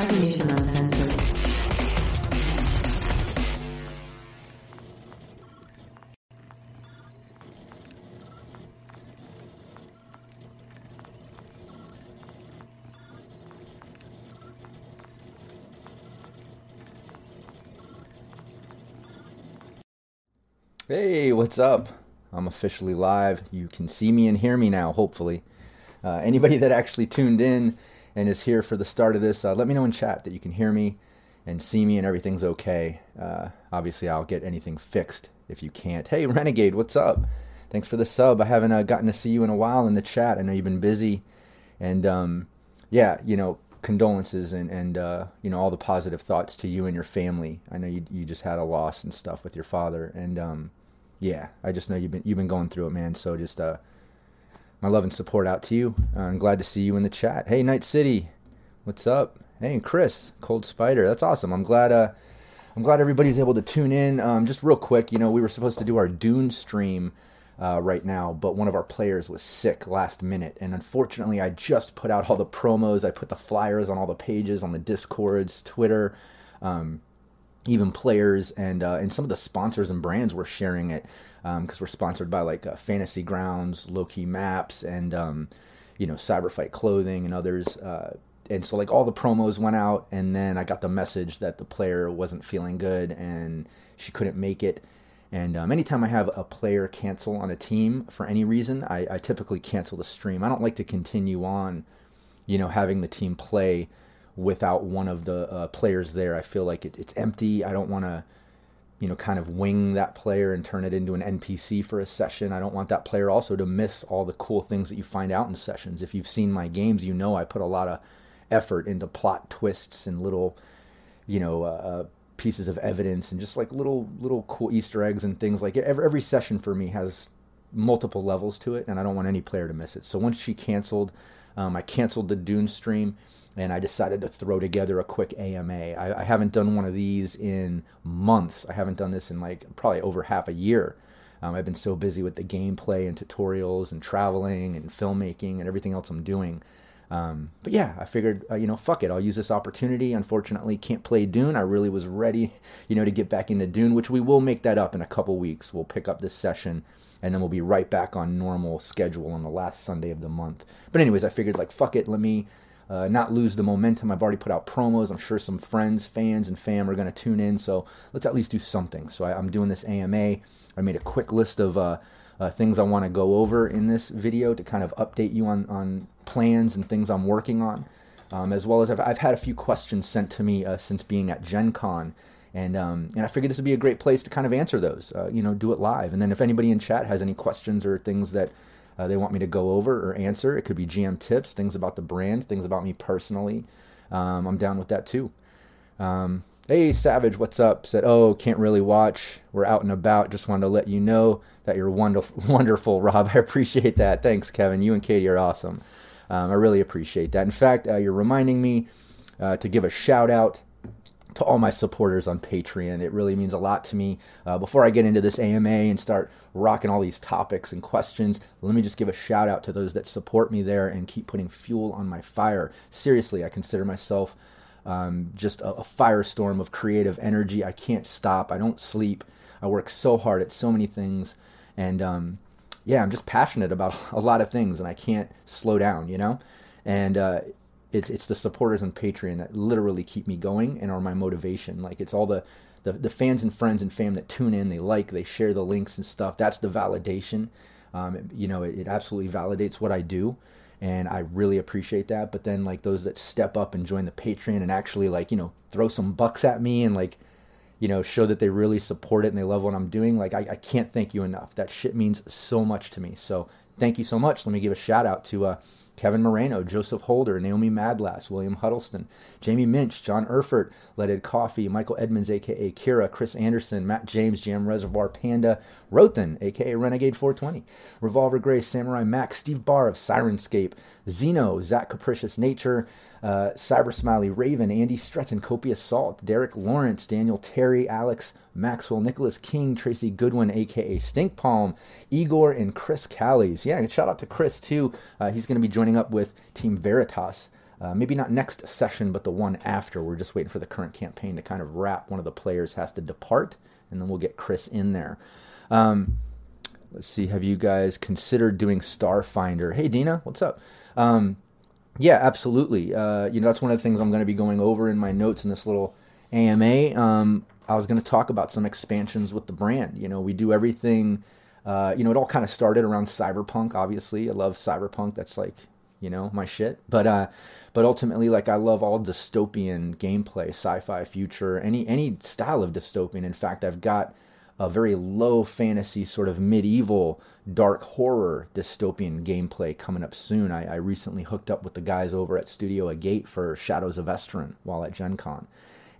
Cybernation Uncensored. Hey, what's up? I'm officially live. You can see me and hear me now, hopefully. Uh, anybody that actually tuned in and is here for the start of this, uh, let me know in chat that you can hear me and see me and everything's okay. Uh, obviously, I'll get anything fixed if you can't. Hey, Renegade, what's up? Thanks for the sub. I haven't uh, gotten to see you in a while in the chat. I know you've been busy. And um, yeah, you know, condolences and, and uh, you know, all the positive thoughts to you and your family. I know you, you just had a loss and stuff with your father. And um, yeah, I just know you've been, you've been going through it, man. So just uh, my love and support out to you. Uh, I'm glad to see you in the chat. Hey, Night City, what's up? Hey, Chris, Cold Spider, that's awesome. I'm glad. Uh, I'm glad everybody's able to tune in. Um, just real quick, you know, we were supposed to do our Dune stream uh, right now, but one of our players was sick last minute, and unfortunately, I just put out all the promos. I put the flyers on all the pages on the Discords, Twitter. Um, even players and uh, and some of the sponsors and brands were sharing it because um, we're sponsored by like uh, Fantasy Grounds, Low Key Maps, and um, you know Cyberfight Clothing and others. Uh, and so like all the promos went out, and then I got the message that the player wasn't feeling good and she couldn't make it. And um, anytime I have a player cancel on a team for any reason, I, I typically cancel the stream. I don't like to continue on, you know, having the team play without one of the uh, players there. I feel like it, it's empty. I don't want to, you know, kind of wing that player and turn it into an NPC for a session. I don't want that player also to miss all the cool things that you find out in sessions. If you've seen my games, you know I put a lot of effort into plot twists and little, you know, uh, uh pieces of evidence and just like little little cool Easter eggs and things like every every session for me has multiple levels to it, and I don't want any player to miss it. So once she canceled, um, I canceled the Dune stream and I decided to throw together a quick AMA. I, I, haven't done one of these in months. I haven't done this in like probably over half a year. Um, I've been so busy with the gameplay and tutorials and traveling and filmmaking and everything else I'm doing. Um, but yeah, I figured, uh, you know, fuck it. I'll use this opportunity. Unfortunately, can't play Dune. I really was ready, you know, to get back into Dune, which we will make that up in a couple weeks. We'll pick up this session and then we'll be right back on normal schedule on the last Sunday of the month. But anyways, I figured like, fuck it. Let me uh, not lose the momentum. I've already put out promos. I'm sure some friends, fans, and fam are going to tune in. So let's at least do something. So I, am doing this AMA. I made a quick list of uh, uh, things I want to go over in this video to kind of update you on, on plans and things I'm working on. Um, as well as I've, I've, had a few questions sent to me uh, since being at Gen Con. And, um, and I figured this would be a great place to kind of answer those, uh, you know, do it live. And then if anybody in chat has any questions or things that uh, they want me to go over or answer. It could be GM tips, things about the brand, things about me personally. Um, I'm down with that too. Um, hey, Savage, what's up? Said, oh, can't really watch. We're out and about. Just wanted to let you know that you're wonderful, wonderful, Rob. I appreciate that. Thanks, Kevin. You and Katie are awesome. Um, I really appreciate that. In fact, uh, you're reminding me uh, to give a shout out to all my supporters on Patreon. It really means a lot to me. Uh, before I get into this AMA and start rocking all these topics and questions, let me just give a shout out to those that support me there and keep putting fuel on my fire. Seriously, I consider myself um, just a, a firestorm of creative energy. I can't stop. I don't sleep. I work so hard at so many things. And um, yeah, I'm just passionate about a lot of things and I can't slow down, you know? And uh, it's it's the supporters on Patreon that literally keep me going and are my motivation. Like it's all the the, the fans and friends and fam that tune in, they like, they share the links and stuff. That's the validation. Um, it, you know, it, it absolutely validates what I do and I really appreciate that. But then like those that step up and join the Patreon and actually like you know throw some bucks at me and like you know show that they really support it and they love what I'm doing. Like I, I can't thank you enough. That shit means so much to me. So thank you so much. Let me give a shout out to uh, Kevin Moreno, Joseph Holder, Naomi Madlass, William Huddleston, Jamie Minch, John Erfurt, Leaded Coffee, Michael Edmonds, aka Kira, Chris Anderson, Matt James, Jam Reservoir Panda, Rothan, aka Renegade 420, Revolver Gray, Samurai Max, Steve Barr of Syrinscape, Zeno, Zach Capricious Nature, uh, Cyber Smiley, Raven, Andy Stretton, Copious Salt, Derek Lawrence, Daniel Terry, Alex Maxwell, Nicholas King, Tracy Goodwin, aka Stink Palm, Igor, and Chris Callies. Yeah, and shout out to Chris too. Uh, he's going to be joining up with Team Veritas. Uh, maybe not next session, but the one after. We're just waiting for the current campaign to kind of wrap. One of the players has to depart, and then we'll get Chris in there. Um, let's see. Have you guys considered doing Starfinder? Hey, Dina, what's up? Um, yeah, absolutely. Uh, you know, that's one of the things I'm going to be going over in my notes in this little AMA. Um, I was going to talk about some expansions with the brand. You know, we do everything. Uh, you know, it all kind of started around cyberpunk. Obviously, I love cyberpunk. That's like, you know, my shit. But uh, but ultimately, like, I love all dystopian gameplay, sci-fi, future, any any style of dystopian. In fact, I've got a very low fantasy, sort of medieval, dark horror dystopian gameplay coming up soon. I, I recently hooked up with the guys over at Studio Agate for Shadows of Esteren while at Gen Con.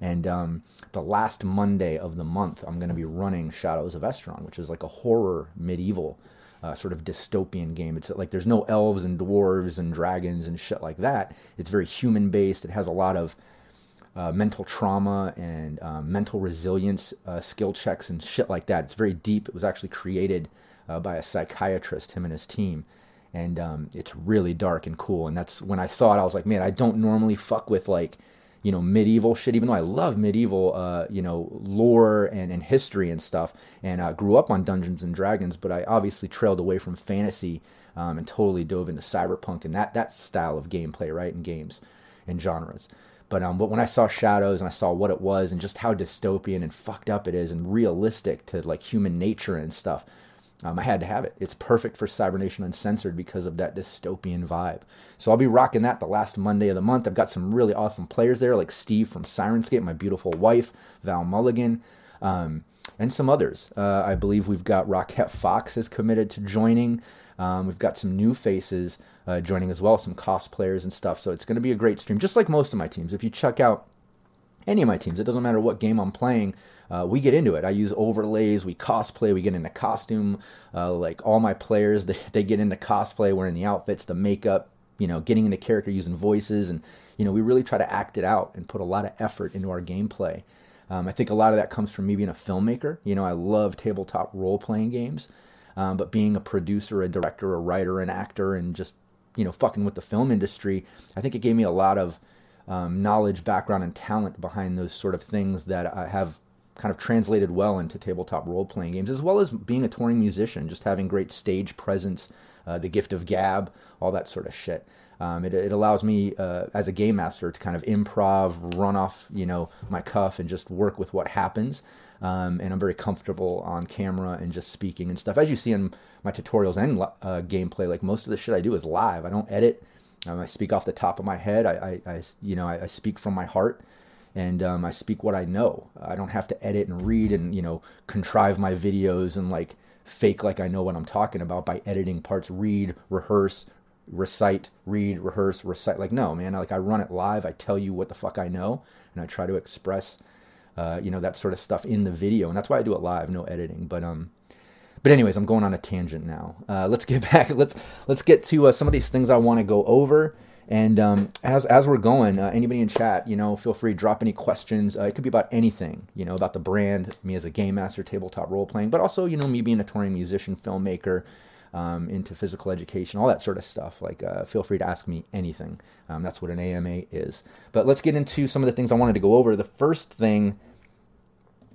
And um, the last Monday of the month, I'm going to be running Shadows of Esteren, which is like a horror medieval uh, sort of dystopian game. It's like there's no elves and dwarves and dragons and shit like that. It's very human based. It has a lot of uh, mental trauma and um, mental resilience uh, skill checks and shit like that. It's very deep. It was actually created uh, by a psychiatrist, him and his team. And um, it's really dark and cool. And that's when I saw it, I was like, man, I don't normally fuck with like you know medieval shit even though i love medieval uh, you know lore and, and history and stuff and uh, grew up on dungeons and dragons but i obviously trailed away from fantasy um, and totally dove into cyberpunk and that that style of gameplay right in games and genres but um, but when I saw Shadows and I saw what it was and just how dystopian and fucked up it is and realistic to like human nature and stuff, um, I had to have it. It's perfect for Cybernation Uncensored because of that dystopian vibe. So I'll be rocking that the last Monday of the month. I've got some really awesome players there, like Steve from Syrinscape, my beautiful wife, Val Mulligan, um, and some others. Uh, I believe we've got Rocket Fox is committed to joining. Um, we've got some new faces uh, joining as well, some cosplayers and stuff. So it's going to be a great stream, just like most of my teams. If you check out any of my teams, it doesn't matter what game I'm playing, uh, we get into it. I use overlays, we cosplay, we get into costume. Uh, like all my players, they, they get into cosplay, wearing the outfits, the makeup, you know, getting into character using voices. And, you know, we really try to act it out and put a lot of effort into our gameplay. Um, I think a lot of that comes from me being a filmmaker. You know, I love tabletop role playing games, um, but being a producer, a director, a writer, an actor, and just, you know, fucking with the film industry, I think it gave me a lot of um, knowledge, background, and talent behind those sort of things that I have kind of translated well into tabletop role playing games, as well as being a touring musician, just having great stage presence, uh, the gift of gab, all that sort of shit. Um, it, it, allows me uh, as a game master to kind of improv, run off, you know, my cuff, and just work with what happens. Um, and I'm very comfortable on camera and just speaking and stuff. As you see in my tutorials and uh, gameplay, like most of the shit I do is live. I don't edit. Um, I speak off the top of my head. I, I, I you know, I, I, speak from my heart and um, I speak what I know. I don't have to edit and read and you know contrive my videos and like fake like I know what I'm talking about by editing parts. Read, rehearse, recite, read, rehearse, recite. Like no, man. Like I run it live. I tell you what the fuck I know, and I try to express, uh, you know, that sort of stuff in the video, and that's why I do it live, no editing. But um, but anyways, I'm going on a tangent now. Uh, let's get back. Let's let's get to uh, some of these things I want to go over. And um, as as we're going, uh, anybody in chat, you know, feel free to drop any questions. Uh, it could be about anything, you know, about the brand, me as a game master, tabletop role playing, but also, you know, me being a touring musician, filmmaker, um, into physical education, all that sort of stuff. Like, uh, feel free to ask me anything. Um, that's what an AMA is. But let's get into some of the things I wanted to go over. The first thing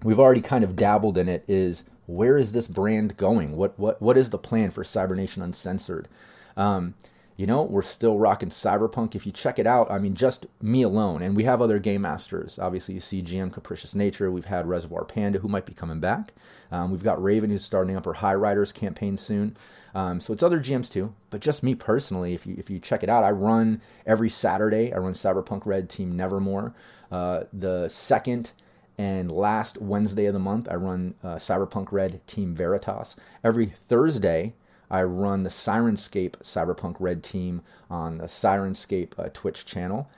we've already kind of dabbled in it is where is this brand going? What what what is the plan for Cybernation Uncensored? Um, you know, we're still rocking Cyberpunk. If you check it out, I mean, just me alone, and we have other game masters. Obviously, you see GM Capricious Nature. We've had Reservoir Panda, who might be coming back. Um, we've got Raven, who's starting up her High Riders campaign soon. Um, so it's other GMs too, but just me personally. If you if you check it out, I run every Saturday. I run Cyberpunk Red Team Nevermore. Uh, the second and last Wednesday of the month, I run uh, Cyberpunk Red Team Veritas. Every Thursday, I run the Syrinscape Cyberpunk Red team on the Syrinscape uh, Twitch channel.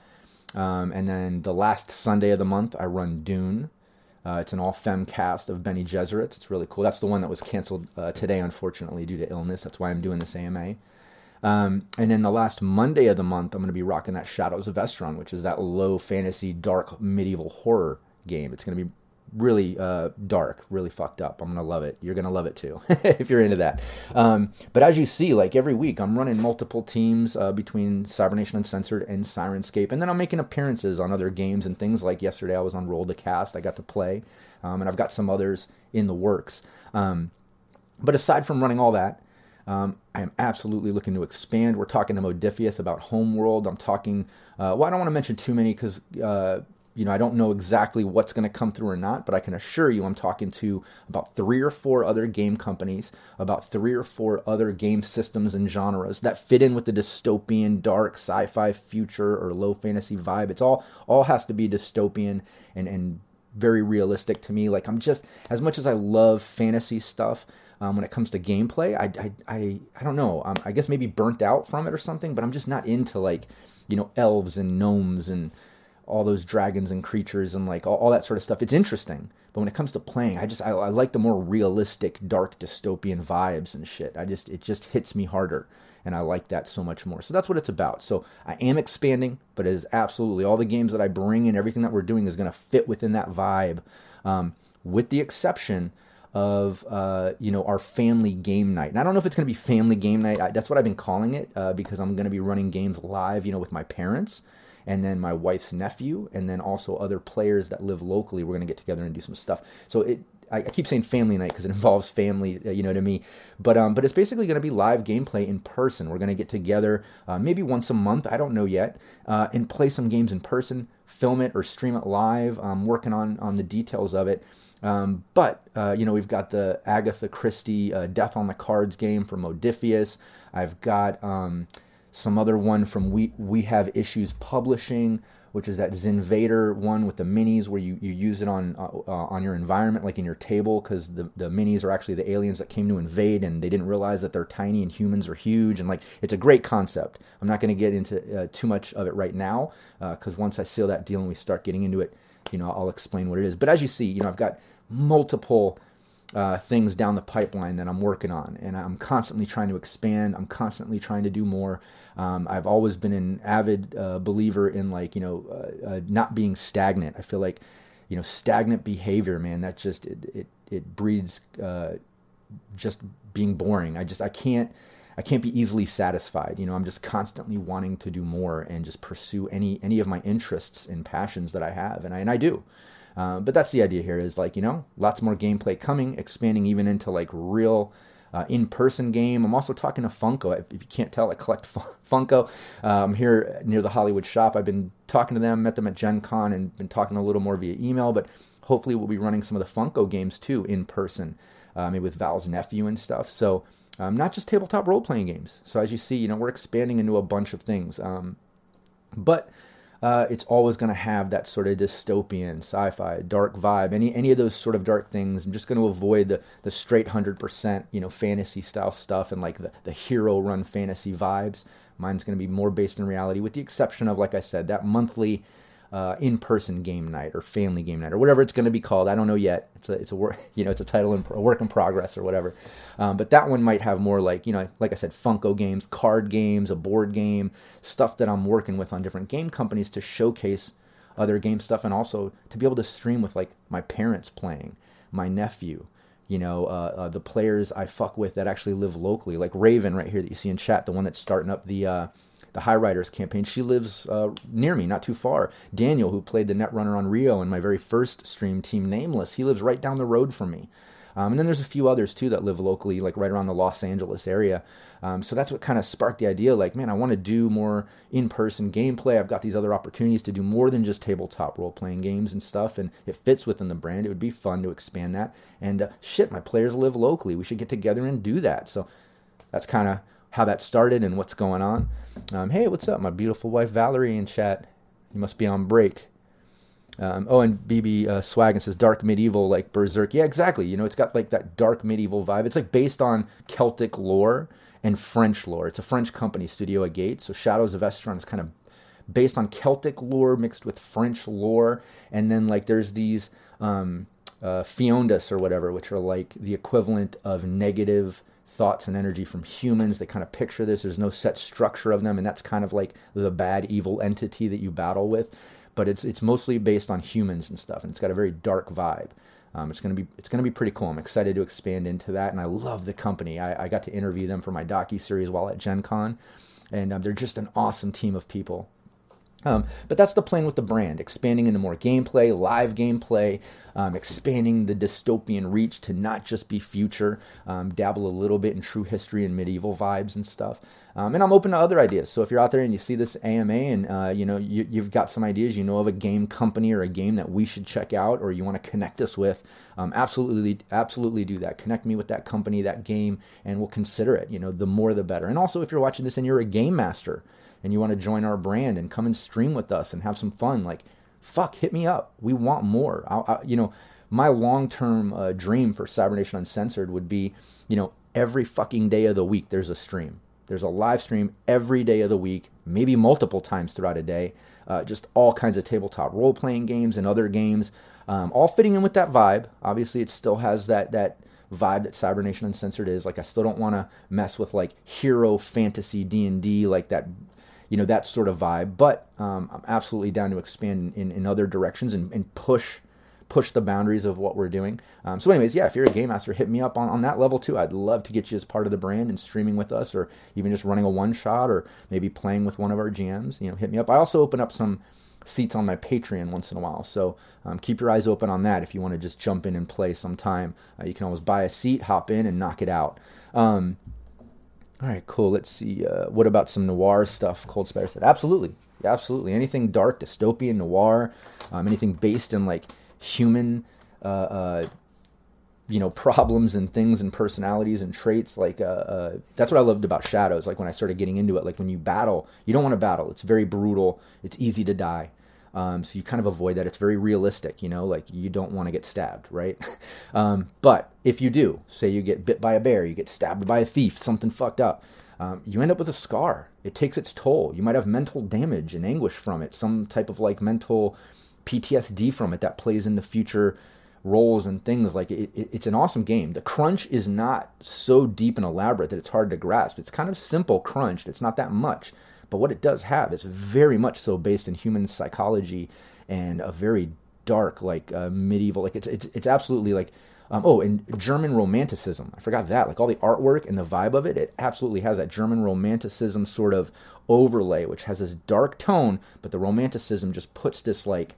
Um, and then the last Sunday of the month, I run Dune. Uh, it's an all fem cast of Bene Gesserits. It's really cool. That's the one that was canceled uh, today, unfortunately, due to illness. That's why I'm doing this AMA. Um, and then the last Monday of the month, I'm going to be rocking that Shadows of Esteren, which is that low fantasy, dark medieval horror game. It's going to be really uh, dark, really fucked up. I'm gonna love it. You're gonna love it too if you're into that. Um, but as you see, like every week, I'm running multiple teams uh, between Cybernation Uncensored and Syrinscape, and then I'm making appearances on other games and things. Like yesterday, I was on Roll the Cast. I got to play, um, and I've got some others in the works. Um, but aside from running all that. Um, I am absolutely looking to expand. We're talking to Modiphius about Homeworld. I'm talking, uh, well, I don't want to mention too many because uh, you know, I don't know exactly what's going to come through or not, but I can assure you I'm talking to about three or four other game companies, about three or four other game systems and genres that fit in with the dystopian, dark, sci-fi future or low fantasy vibe. It's all all has to be dystopian and and very realistic to me. Like I'm just as much as I love fantasy stuff. Um, when it comes to gameplay, I, I, I, I don't know. Um, I guess maybe burnt out from it or something, but I'm just not into like, you know, elves and gnomes and all those dragons and creatures and like all, all, that sort of stuff. It's interesting, but when it comes to playing, I just I, I, like the more realistic, dark dystopian vibes and shit. I just it just hits me harder, and I like that so much more. So that's what it's about. So I am expanding, but it is absolutely all the games that I bring in, everything that we're doing is going to fit within that vibe, um, with the exception of uh, you know our family game night. And I don't know if it's going to be family game night. I, that's what I've been calling it uh, because I'm going to be running games live, you know, with my parents and then my wife's nephew, and then also other players that live locally. We're going to get together and do some stuff. So it, I, keep saying family night because it involves family, uh, you know, to me. But um, but it's basically going to be live gameplay in person. We're going to get together uh, maybe once a month. I don't know yet, uh, and play some games in person, film it or stream it live. I'm working on on the details of it. Um, but uh, you know, we've got the Agatha Christie uh, Death on the Cards game from Modiphius. I've got um, some other one from We We Have Issues Publishing, which is that Zinvader one with the minis where you, you use it on uh, uh, on your environment, like in your table, because the, the minis are actually the aliens that came to invade and they didn't realize that they're tiny and humans are huge. And like, it's a great concept. I'm not going to get into uh, too much of it right now, because uh, once I seal that deal and we start getting into it, you know, I'll explain what it is. But as you see, you know, I've got multiple uh, things down the pipeline that I'm working on, and I'm constantly trying to expand. I'm constantly trying to do more. Um, I've always been an avid uh, believer in like you know uh, uh not being stagnant. I feel like you know stagnant behavior, man. That just it it, it breeds uh, just being boring. I just I can't. I can't be easily satisfied. You know, I'm just constantly wanting to do more and just pursue any any of my interests and passions that I have, and I and I do. Uh, but that's the idea here is like, you know, lots more gameplay coming, expanding even into like real uh, in-person game. I'm also talking to Funko. If you can't tell, I collect Funko. Uh, I'm here near the Hollywood shop. I've been talking to them, met them at Gen Con, and been talking a little more via email. But hopefully, we'll be running some of the Funko games too in person, uh, maybe with Val's nephew and stuff. So um, not just tabletop role-playing games. So as you see, you know, we're expanding into a bunch of things. Um, but uh, it's always going to have that sort of dystopian, sci-fi, dark vibe. Any any of those sort of dark things. I'm just going to avoid the the straight hundred percent, you know, fantasy style stuff and like the the hero run fantasy vibes. Mine's going to be more based in reality, with the exception of, like I said, that monthly uh, in-person game night or family game night or whatever it's going to be called. I don't know yet. It's a it's a work you know it's a title in a work in progress or whatever. Um, but that one might have more like you know like I said Funko games, card games, a board game, stuff that I'm working with on different game companies to showcase other game stuff and also to be able to stream with like my parents playing, my nephew, you know, uh, uh, the players I fuck with that actually live locally, like Raven right here that you see in chat, the one that's starting up the uh, the High Riders campaign. She lives uh, near me, not too far. Daniel, who played the Netrunner on Rio in my very first stream, Team Nameless, he lives right down the road from me. Um, and then there's a few others too that live locally, like right around the Los Angeles area. Um, so that's what kind of sparked the idea. Like, man, I want to do more in-person gameplay. I've got these other opportunities to do more than just tabletop role-playing games and stuff, and it fits within the brand. It would be fun to expand that. And uh, shit, my players live locally. We should get together and do that. So that's kind of how that started and what's going on. Um, hey, what's up, my beautiful wife Valerie in chat? You must be on break. Um, oh, and BB uh, Swaggin says dark medieval like Berserk. Yeah, exactly. You know, it's got like that dark medieval vibe. It's like based on Celtic lore and French lore. It's a French company, Studio Agate. So Shadows of Esteren is kind of based on Celtic lore mixed with French lore. And then like there's these um, uh, Feondas or whatever, which are like the equivalent of negative thoughts and energy from humans. They kind of picture this. There's no set structure of them, and that's kind of like the bad evil entity that you battle with. But it's it's mostly based on humans and stuff, and it's got a very dark vibe. Um, it's gonna be it's gonna be pretty cool. I'm excited to expand into that, and I love the company. I, I got to interview them for my docu series while at Gen Con, and um, they're just an awesome team of people. Um, but that's the plan with the brand, expanding into more gameplay, live gameplay, um, expanding the dystopian reach to not just be future, um, dabble a little bit in true history and medieval vibes and stuff. Um, and I'm open to other ideas. So if you're out there and you see this AMA and uh, you know you, have got some ideas, you know of a game company or a game that we should check out, or you want to connect us with, um, absolutely, absolutely do that. Connect me with that company, that game, and we'll consider it. You know, the more the better. And also, if you're watching this and you're a game master and you want to join our brand and come and stream with us and have some fun, like, fuck, hit me up. We want more. I, I, you know, my long term uh, dream for Cybernation Uncensored would be, you know, every fucking day of the week there's a stream. There's a live stream every day of the week, maybe multiple times throughout a day. Uh, just all kinds of tabletop role playing games and other games, um, all fitting in with that vibe. Obviously, it still has that that vibe that Cybernation Uncensored is. Like, I still don't want to mess with like hero fantasy D and D like that you know that sort of vibe. But um, I'm absolutely down to expand in, in other directions and, and push push the boundaries of what we're doing. Um, so, anyways, yeah, if you're a game master, hit me up on, on that level too. I'd love to get you as part of the brand and streaming with us, or even just running a one shot, or maybe playing with one of our GMs. You know, hit me up. I also open up some seats on my Patreon once in a while. So um, keep your eyes open on that if you want to just jump in and play sometime. Uh, you can always buy a seat, hop in, and knock it out. Um, all right, cool. Let's see. Uh, what about some noir stuff? Cold Spider said, absolutely, absolutely. Anything dark, dystopian, noir, um, anything based in like human, uh, uh, you know, problems and things and personalities and traits. Like uh, uh, that's what I loved about Shadows. Like when I started getting into it, like when you battle, you don't want to battle. It's very brutal. It's easy to die. Um, so you kind of avoid that. It's very realistic, you know, like you don't want to get stabbed, right? um, but if you do, say you get bit by a bear, you get stabbed by a thief, something fucked up, um, you end up with a scar. It takes its toll. You might have mental damage and anguish from it, some type of like mental PTSD from it that plays into future roles and things. Like it, it, it's an awesome game. The crunch is not so deep and elaborate that it's hard to grasp. It's kind of simple crunched. It's not that much. But what it does have is very much so based in human psychology and a very dark, like uh, medieval, like it's it's it's absolutely like. Um, oh, and German Romanticism. I forgot that. Like all the artwork and the vibe of it, it absolutely has that German Romanticism sort of overlay, which has this dark tone, but the Romanticism just puts this like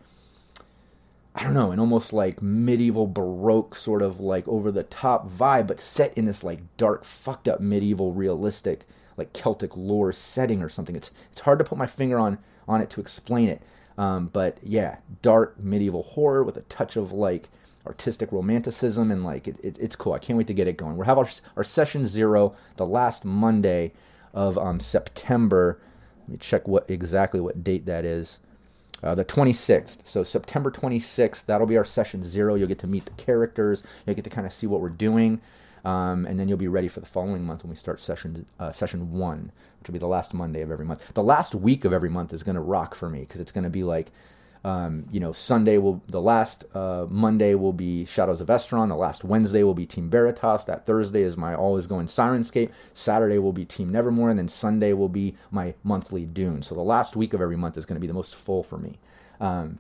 I don't know, an almost like medieval baroque sort of like over the top vibe, but set in this like dark, fucked up medieval realistic like Celtic lore setting or something. It's it's hard to put my finger on on it to explain it. Um, but yeah, dark medieval horror with a touch of like artistic romanticism and like it, it, it's cool. I can't wait to get it going. We'll have our, our session zero the last Monday of um, September. Let me check what exactly what date that is. Uh, the 26th. So September 26th, that'll be our session zero. You'll get to meet the characters. You'll get to kind of see what we're doing. Um, and then you'll be ready for the following month when we start session uh, session one, which will be the last Monday of every month. The last week of every month is going to rock for me because it's going to be like, um, you know, Sunday will the last uh, Monday will be Shadows of Esteren. The last Wednesday will be Team Veritas. That Thursday is my always going Syrinscape. Saturday will be Team Nevermore, and then Sunday will be my monthly Dune. So the last week of every month is going to be the most full for me. Um,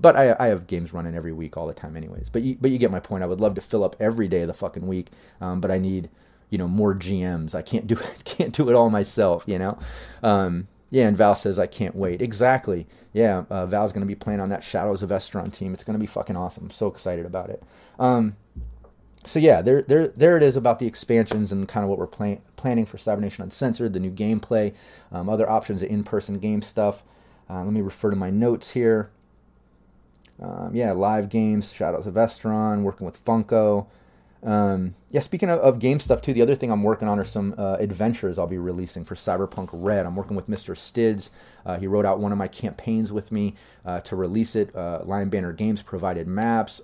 but I, I have games running every week all the time, anyways. But you, but you get my point. I would love to fill up every day of the fucking week, um, but I need you know more GMs. I can't do it, can't do it all myself. You know. Um, yeah, and Val says I can't wait. Exactly. Yeah, uh, Val's going to be playing on that Shadows of Esteren team. It's going to be fucking awesome. I'm so excited about it. Um, so yeah, there, there, there it is about the expansions and kind of what we're plan- planning for Cyber Nation Uncensored, the new gameplay, um, other options, in-person game stuff. Uh, let me refer to my notes here. Um, yeah, live games. Shout out to Vestron, working with Funko. Um, yeah, speaking of, of, game stuff too, the other thing I'm working on are some uh, adventures I'll be releasing for Cyberpunk Red. I'm working with Mr. Stids. Uh, he wrote out one of my campaigns with me uh, to release it. Uh, Lion Banner Games provided maps.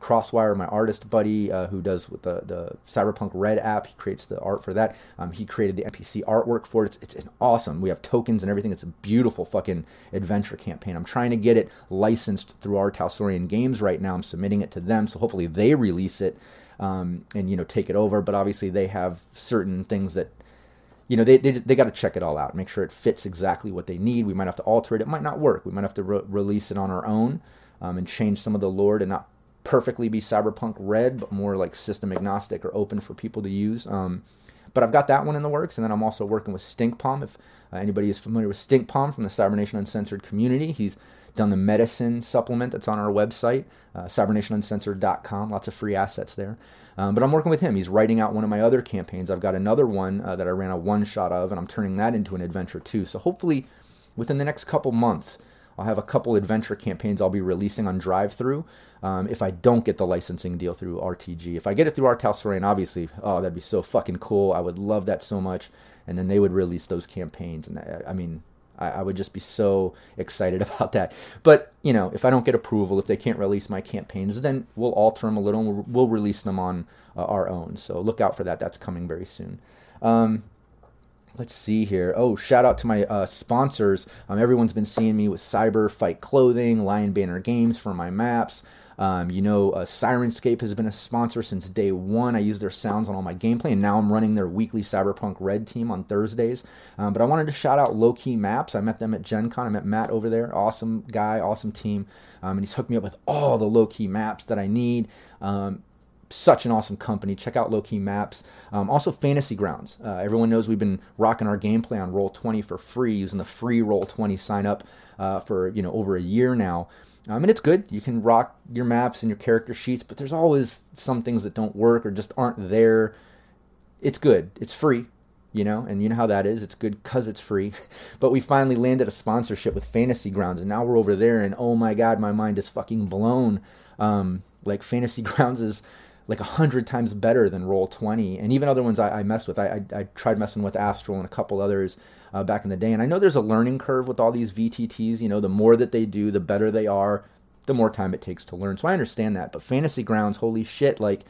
Crosswire, my artist buddy uh, who does with the, the Cyberpunk Red app, he creates the art for that. Um, he created the NPC artwork for it. It's, it's awesome. We have tokens and everything. It's a beautiful fucking adventure campaign. I'm trying to get it licensed through R. Talsorian Games right now. I'm submitting it to them, so hopefully they release it um, and you know take it over. But obviously they have certain things that you know they they, they got to check it all out, make sure it fits exactly what they need. We might have to alter it. It might not work. We might have to re- release it on our own um, and change some of the lore to not perfectly be cyberpunk red, but more like system agnostic or open for people to use. Um, but I've got that one in the works, and then I'm also working with Stink Palm. If uh, anybody is familiar with Stink Palm from the Cybernation Uncensored community, he's done the medicine supplement that's on our website, uh, cybernationuncensored.com. Lots of free assets there. Um, but I'm working with him. He's writing out one of my other campaigns. I've got another one uh, that I ran a one shot of, and I'm turning that into an adventure too. So hopefully, within the next couple months, I'll have a couple adventure campaigns I'll be releasing on drive-through. Um, if I don't get the licensing deal through RTG, if I get it through R. Talsorian, obviously, oh, that'd be so fucking cool. I would love that so much. And then they would release those campaigns, and I, I mean, I, I, would just be so excited about that. But you know, if I don't get approval, if they can't release my campaigns, then we'll alter them a little, and we'll, we'll release them on uh, our own. So look out for that. That's coming very soon. Um, let's see here. Oh, shout out to my uh, sponsors. Um, everyone's been seeing me with Cyber Fight Clothing, Lion Banner Games for my maps. Um, you know, uh, Syrinscape has been a sponsor since day one. I use their sounds on all my gameplay, and now I'm running their weekly Cyberpunk Red team on Thursdays. Um, but I wanted to shout out Low Key Maps. I met them at Gen Con. I met Matt over there. Awesome guy, awesome team. Um, and he's hooked me up with all the low key maps that I need. Um, such an awesome company. Check out Low Key Maps. Um, also, Fantasy Grounds. Uh, everyone knows we've been rocking our gameplay on Roll20 for free, using the free Roll20 sign up uh, for you know over a year now. Um, and it's good. You can rock your maps and your character sheets, but there's always some things that don't work or just aren't there. It's good. It's free, you know, and you know how that is. It's good because it's free. but we finally landed a sponsorship with Fantasy Grounds, and now we're over there, and oh my god, my mind is fucking blown. Um, like Fantasy Grounds is like a hundred times better than Roll Twenty, and even other ones I, I messed with. I, I, I, tried messing with Astral and a couple others uh, back in the day, and I know there's a learning curve with all these VTTs. You know, the more that they do, the better they are, the more time it takes to learn. So I understand that. But Fantasy Grounds, holy shit, like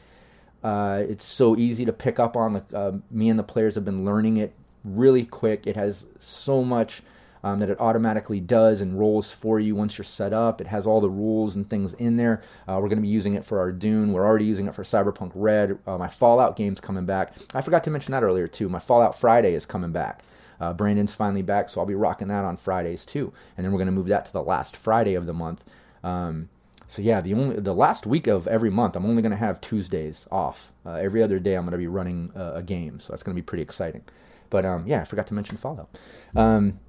uh, it's so easy to pick up on. The, uh, me and the players have been learning it really quick. It has so much um, that it automatically does and rolls for you once you're set up. It has all the rules and things in there. Uh, we're going to be using it for our Dune. We're already using it for Cyberpunk Red. Uh, my Fallout game's coming back. I forgot to mention that earlier too. My Fallout Friday is coming back. Uh, Brandon's finally back, so I'll be rocking that on Fridays too. And then we're going to move that to the last Friday of the month. Um, so yeah, the only the last week of every month, I'm only going to have Tuesdays off. Uh, every other day, I'm going to be running uh, a game, so that's going to be pretty exciting. But um, yeah, I forgot to mention Fallout. Um,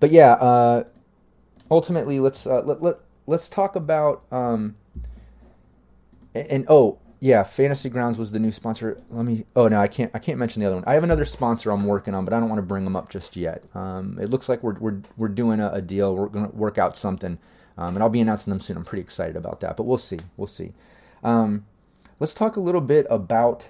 but yeah, uh, ultimately, let's uh, let, let let's talk about um, and, and, oh yeah, Fantasy Grounds was the new sponsor. Let me. Oh no, I can't. I can't mention the other one. I have another sponsor I'm working on, but I don't want to bring them up just yet. Um, it looks like we're we're we're doing a, a deal. We're gonna work out something, um, and I'll be announcing them soon. I'm pretty excited about that, but we'll see. We'll see. Um, let's talk a little bit about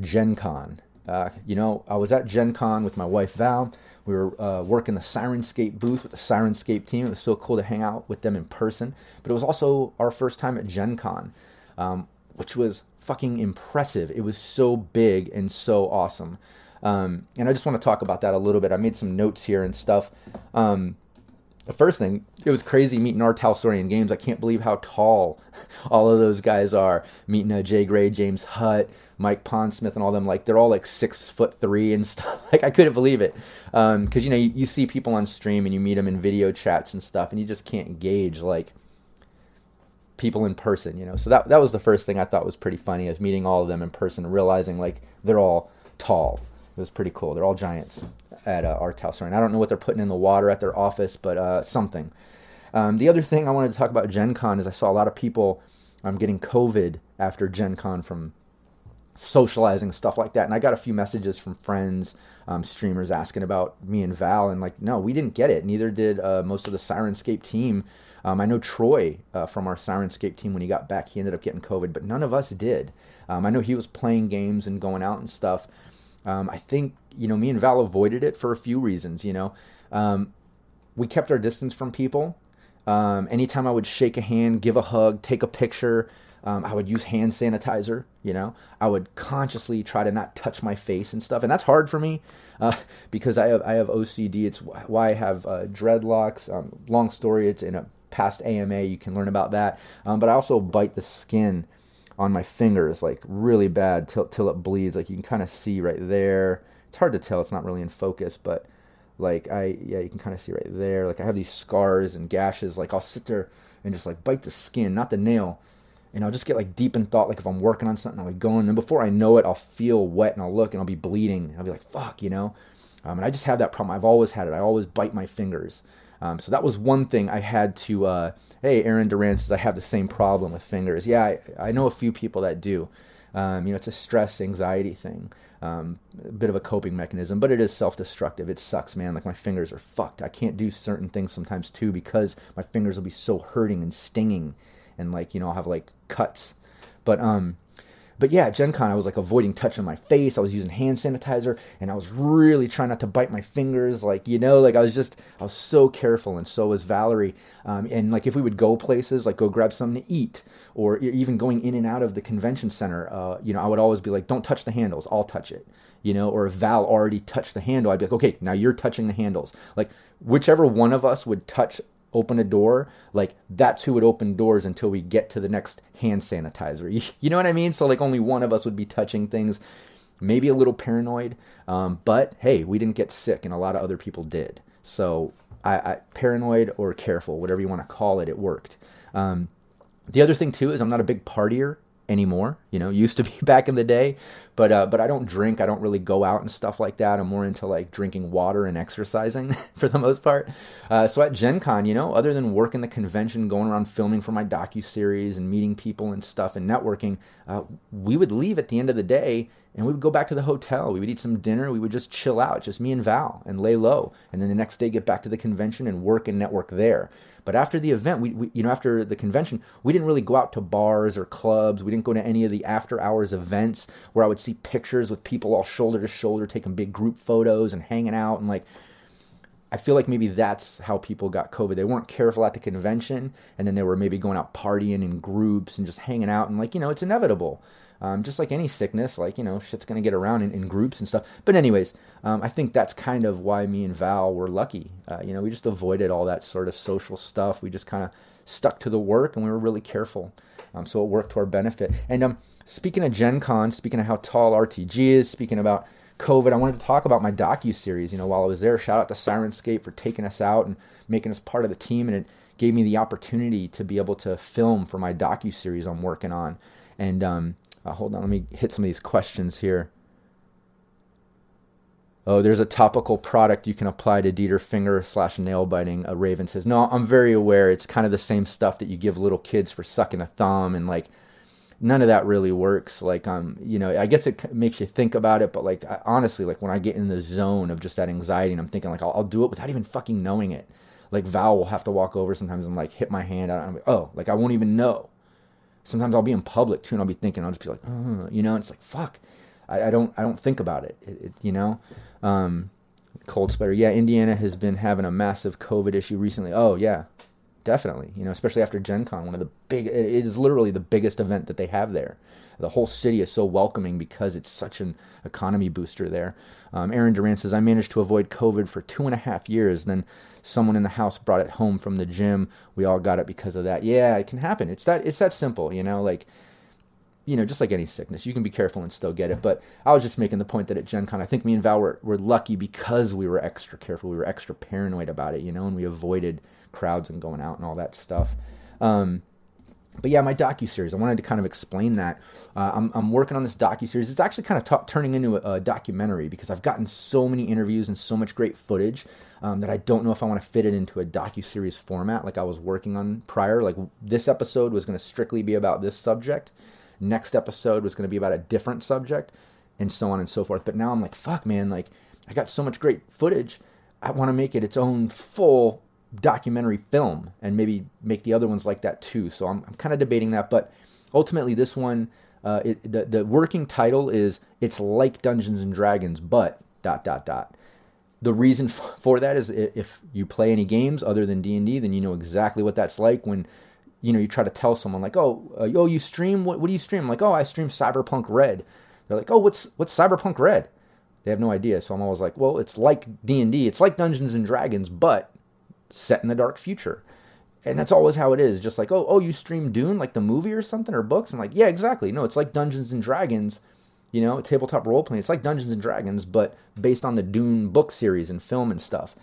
Gen Con. Uh, you know, I was at Gen Con with my wife Val. We were uh, working the Syrinscape booth with the Syrinscape team. It was so cool to hang out with them in person. But it was also our first time at Gen Con, um, which was fucking impressive. It was so big and so awesome. Um, and I just want to talk about that a little bit. I made some notes here and stuff. Um, the first thing, it was crazy meeting R. Talsorian games. I can't believe how tall all of those guys are. Meeting uh, J Gray, James Hutt, Mike Pondsmith, and all them. Like they're all like six foot three and stuff. Like I couldn't believe it. Because um, you know you, you, see people on stream and you meet them in video chats and stuff, and you just can't gauge like people in person. You know. So that that was the first thing I thought was pretty funny is meeting all of them in person and realizing like they're all tall. It was pretty cool. They're all giants at uh, R. Talsorian. I don't know what they're putting in the water at their office, but uh, something. Um, the other thing I wanted to talk about Gen Con is I saw a lot of people I'm getting COVID after Gen Con from socializing stuff like that. And i got a few messages from friends um, streamers asking about me and val. And like no we didn't get it. Neither did uh, most of the syrinscape team. Um, i know troy uh, from our syrinscape team when he got back he ended up getting covid but none of us did. Um, i know he was playing games and going out and stuff um, i think you know me and val avoided it for a few reasons you know um, we kept our distance from people um, anytime i would shake a hand give a hug take a picture um, I would use hand sanitizer, you know. I would consciously try to not touch my face and stuff, and that's hard for me uh, because I have I have OCD. It's why I have uh, dreadlocks. Um, long story. It's in a past AMA. You can learn about that. Um, but I also bite the skin on my fingers like really bad till till it bleeds. Like you can kind of see right there. It's hard to tell. It's not really in focus, but like I yeah you can kind of see right there. Like I have these scars and gashes. Like I'll sit there and just like bite the skin, not the nail and I'll just get like deep in thought, like if I'm working on something, I'll be going, and before I know it, I'll feel wet and I'll look and I'll be bleeding. I'll be like, fuck, you know? Um, and I just have that problem. I've always had it. I always bite my fingers. Um, so that was one thing I had to, uh, hey, Aaron Durant says I have the same problem with fingers. Yeah, I, I know a few people that do. Um, you know, it's a stress anxiety thing, um, a bit of a coping mechanism, but it is self destructive. It sucks, man. Like my fingers are fucked. I can't do certain things sometimes too because my fingers will be so hurting and stinging and like you know I'll have like cuts. But um, but yeah, Gen Con I was like avoiding touching my face. I was using hand sanitizer, and I was really trying not to bite my fingers. Like you know, like I was just I was so careful, and so was Valerie. Um, and like if we would go places, like go grab something to eat, or even going in and out of the convention center, uh, you know, I would always be like, "Don't touch the handles. I'll touch it." You know, or if Val already touched the handle, I'd be like, "Okay, now you're touching the handles." Like whichever one of us would touch open a door, like that's who would open doors until we get to the next hand sanitizer. You, know what I mean? So like only one of us would be touching things. Maybe a little paranoid, um, but hey, we didn't get sick, and a lot of other people did. So I, I paranoid or careful, whatever you want to call it, it worked. Um, the other thing too is I'm not a big partier anymore. You know, used to be back in the day, but uh, but I don't drink. I don't really go out and stuff like that. I'm more into like drinking water and exercising for the most part. Uh, so at Gen Con, you know, other than working the convention, going around filming for my docu series and meeting people and stuff and networking, uh, we would leave at the end of the day and we would go back to the hotel. We would eat some dinner. We would just chill out, just me and Val, and lay low. And then the next day, get back to the convention and work and network there. But after the event, we, we, you know, after the convention, we didn't really go out to bars or clubs. We didn't go to any of the after hours events where I would see pictures with people all shoulder to shoulder taking big group photos and hanging out and like. I feel like maybe that's how people got COVID. They weren't careful at the convention, and then they were maybe going out partying in groups and just hanging out. And like, you know, it's inevitable. Um, just like any sickness, like, you know, shit's to get around in, in, groups and stuff. But, anyways, um, I think that's kind of why me and Val were lucky. Uh, you know, we just avoided all that sort of social stuff. We just kind of stuck to the work and we were really careful. Um, so it worked to our benefit. And um, speaking of Gen Con, speaking of how tall RTG is, speaking about COVID, I wanted to talk about my docu series. You know, while I was there, shout out to Syrinscape for taking us out and making us part of the team, and it gave me the opportunity to be able to film for my docu series I'm working on. And um, uh, hold on, let me hit some of these questions here. Oh, there's a topical product you can apply to Dieter finger slash nail biting. A Raven says, no, I'm very aware. It's kind of the same stuff that you give little kids for sucking a thumb, and like none of that really works. Like, um, you know, I guess it makes you think about it, but like I, honestly, like when I get in the zone of just that anxiety, and I'm thinking like I'll, I'll do it without even fucking knowing it. Like Val will have to walk over sometimes and like hit my hand I'm like, oh, like I won't even know sometimes I'll be in public too, and I'll be thinking, I'll just be like, uh, you know, it's like fuck, I, I, don't I don't think about it, it, it you know. Um, cold sweater, yeah. Indiana has been having a massive COVID issue recently. Oh yeah, definitely. You know, especially after Gen Con, one of the big, it is literally the biggest event that they have there. The whole city is so welcoming because it's such an economy booster there. Um, Aaron Durant says, I managed to avoid COVID for two and a half years. Then someone in the house brought it home from the gym. We all got it because of that. Yeah, it can happen. It's that it's that simple, you know, like you know, just like any sickness, you can be careful and still get it. But I was just making the point that at Gen Con, I think me and Val were, were lucky because we were extra careful. We were extra paranoid about it, you know, and we avoided crowds and going out and all that stuff. Um, but yeah, my docu series. I wanted to kind of explain that. Uh, I'm, I'm working on this docu series. It's actually kind of t- turning into a, a, documentary because I've gotten so many interviews and so much great footage um, that I don't know if I want to fit it into a docu series format like I was working on prior. Like this episode was going to strictly be about this subject. Next episode was going to be about a different subject, and so on and so forth. But now I'm like, fuck, man. Like I got so much great footage. I want to make it its own full documentary film and maybe make the other ones like that too. So I'm, I'm kind of debating that, but ultimately this one, uh, it, the the working title is it's like Dungeons and Dragons, but dot dot dot. The reason for that is if you play any games other than D and D, then you know exactly what that's like when you know you try to tell someone like, oh, uh, oh, you stream what? What do you stream? I'm like, oh, I stream Cyberpunk Red. They're like, oh, what's what's Cyberpunk Red? They have no idea. So I'm always like, well, it's like D and D. It's like Dungeons and Dragons, but set in the dark future. And that's always how it is. Just like, oh, oh, you stream Dune like the movie or something or books? I'm like, yeah, exactly. No, it's like Dungeons and Dragons, you know, tabletop role playing. It's like Dungeons and Dragons, but based on the Dune book series and film and stuff.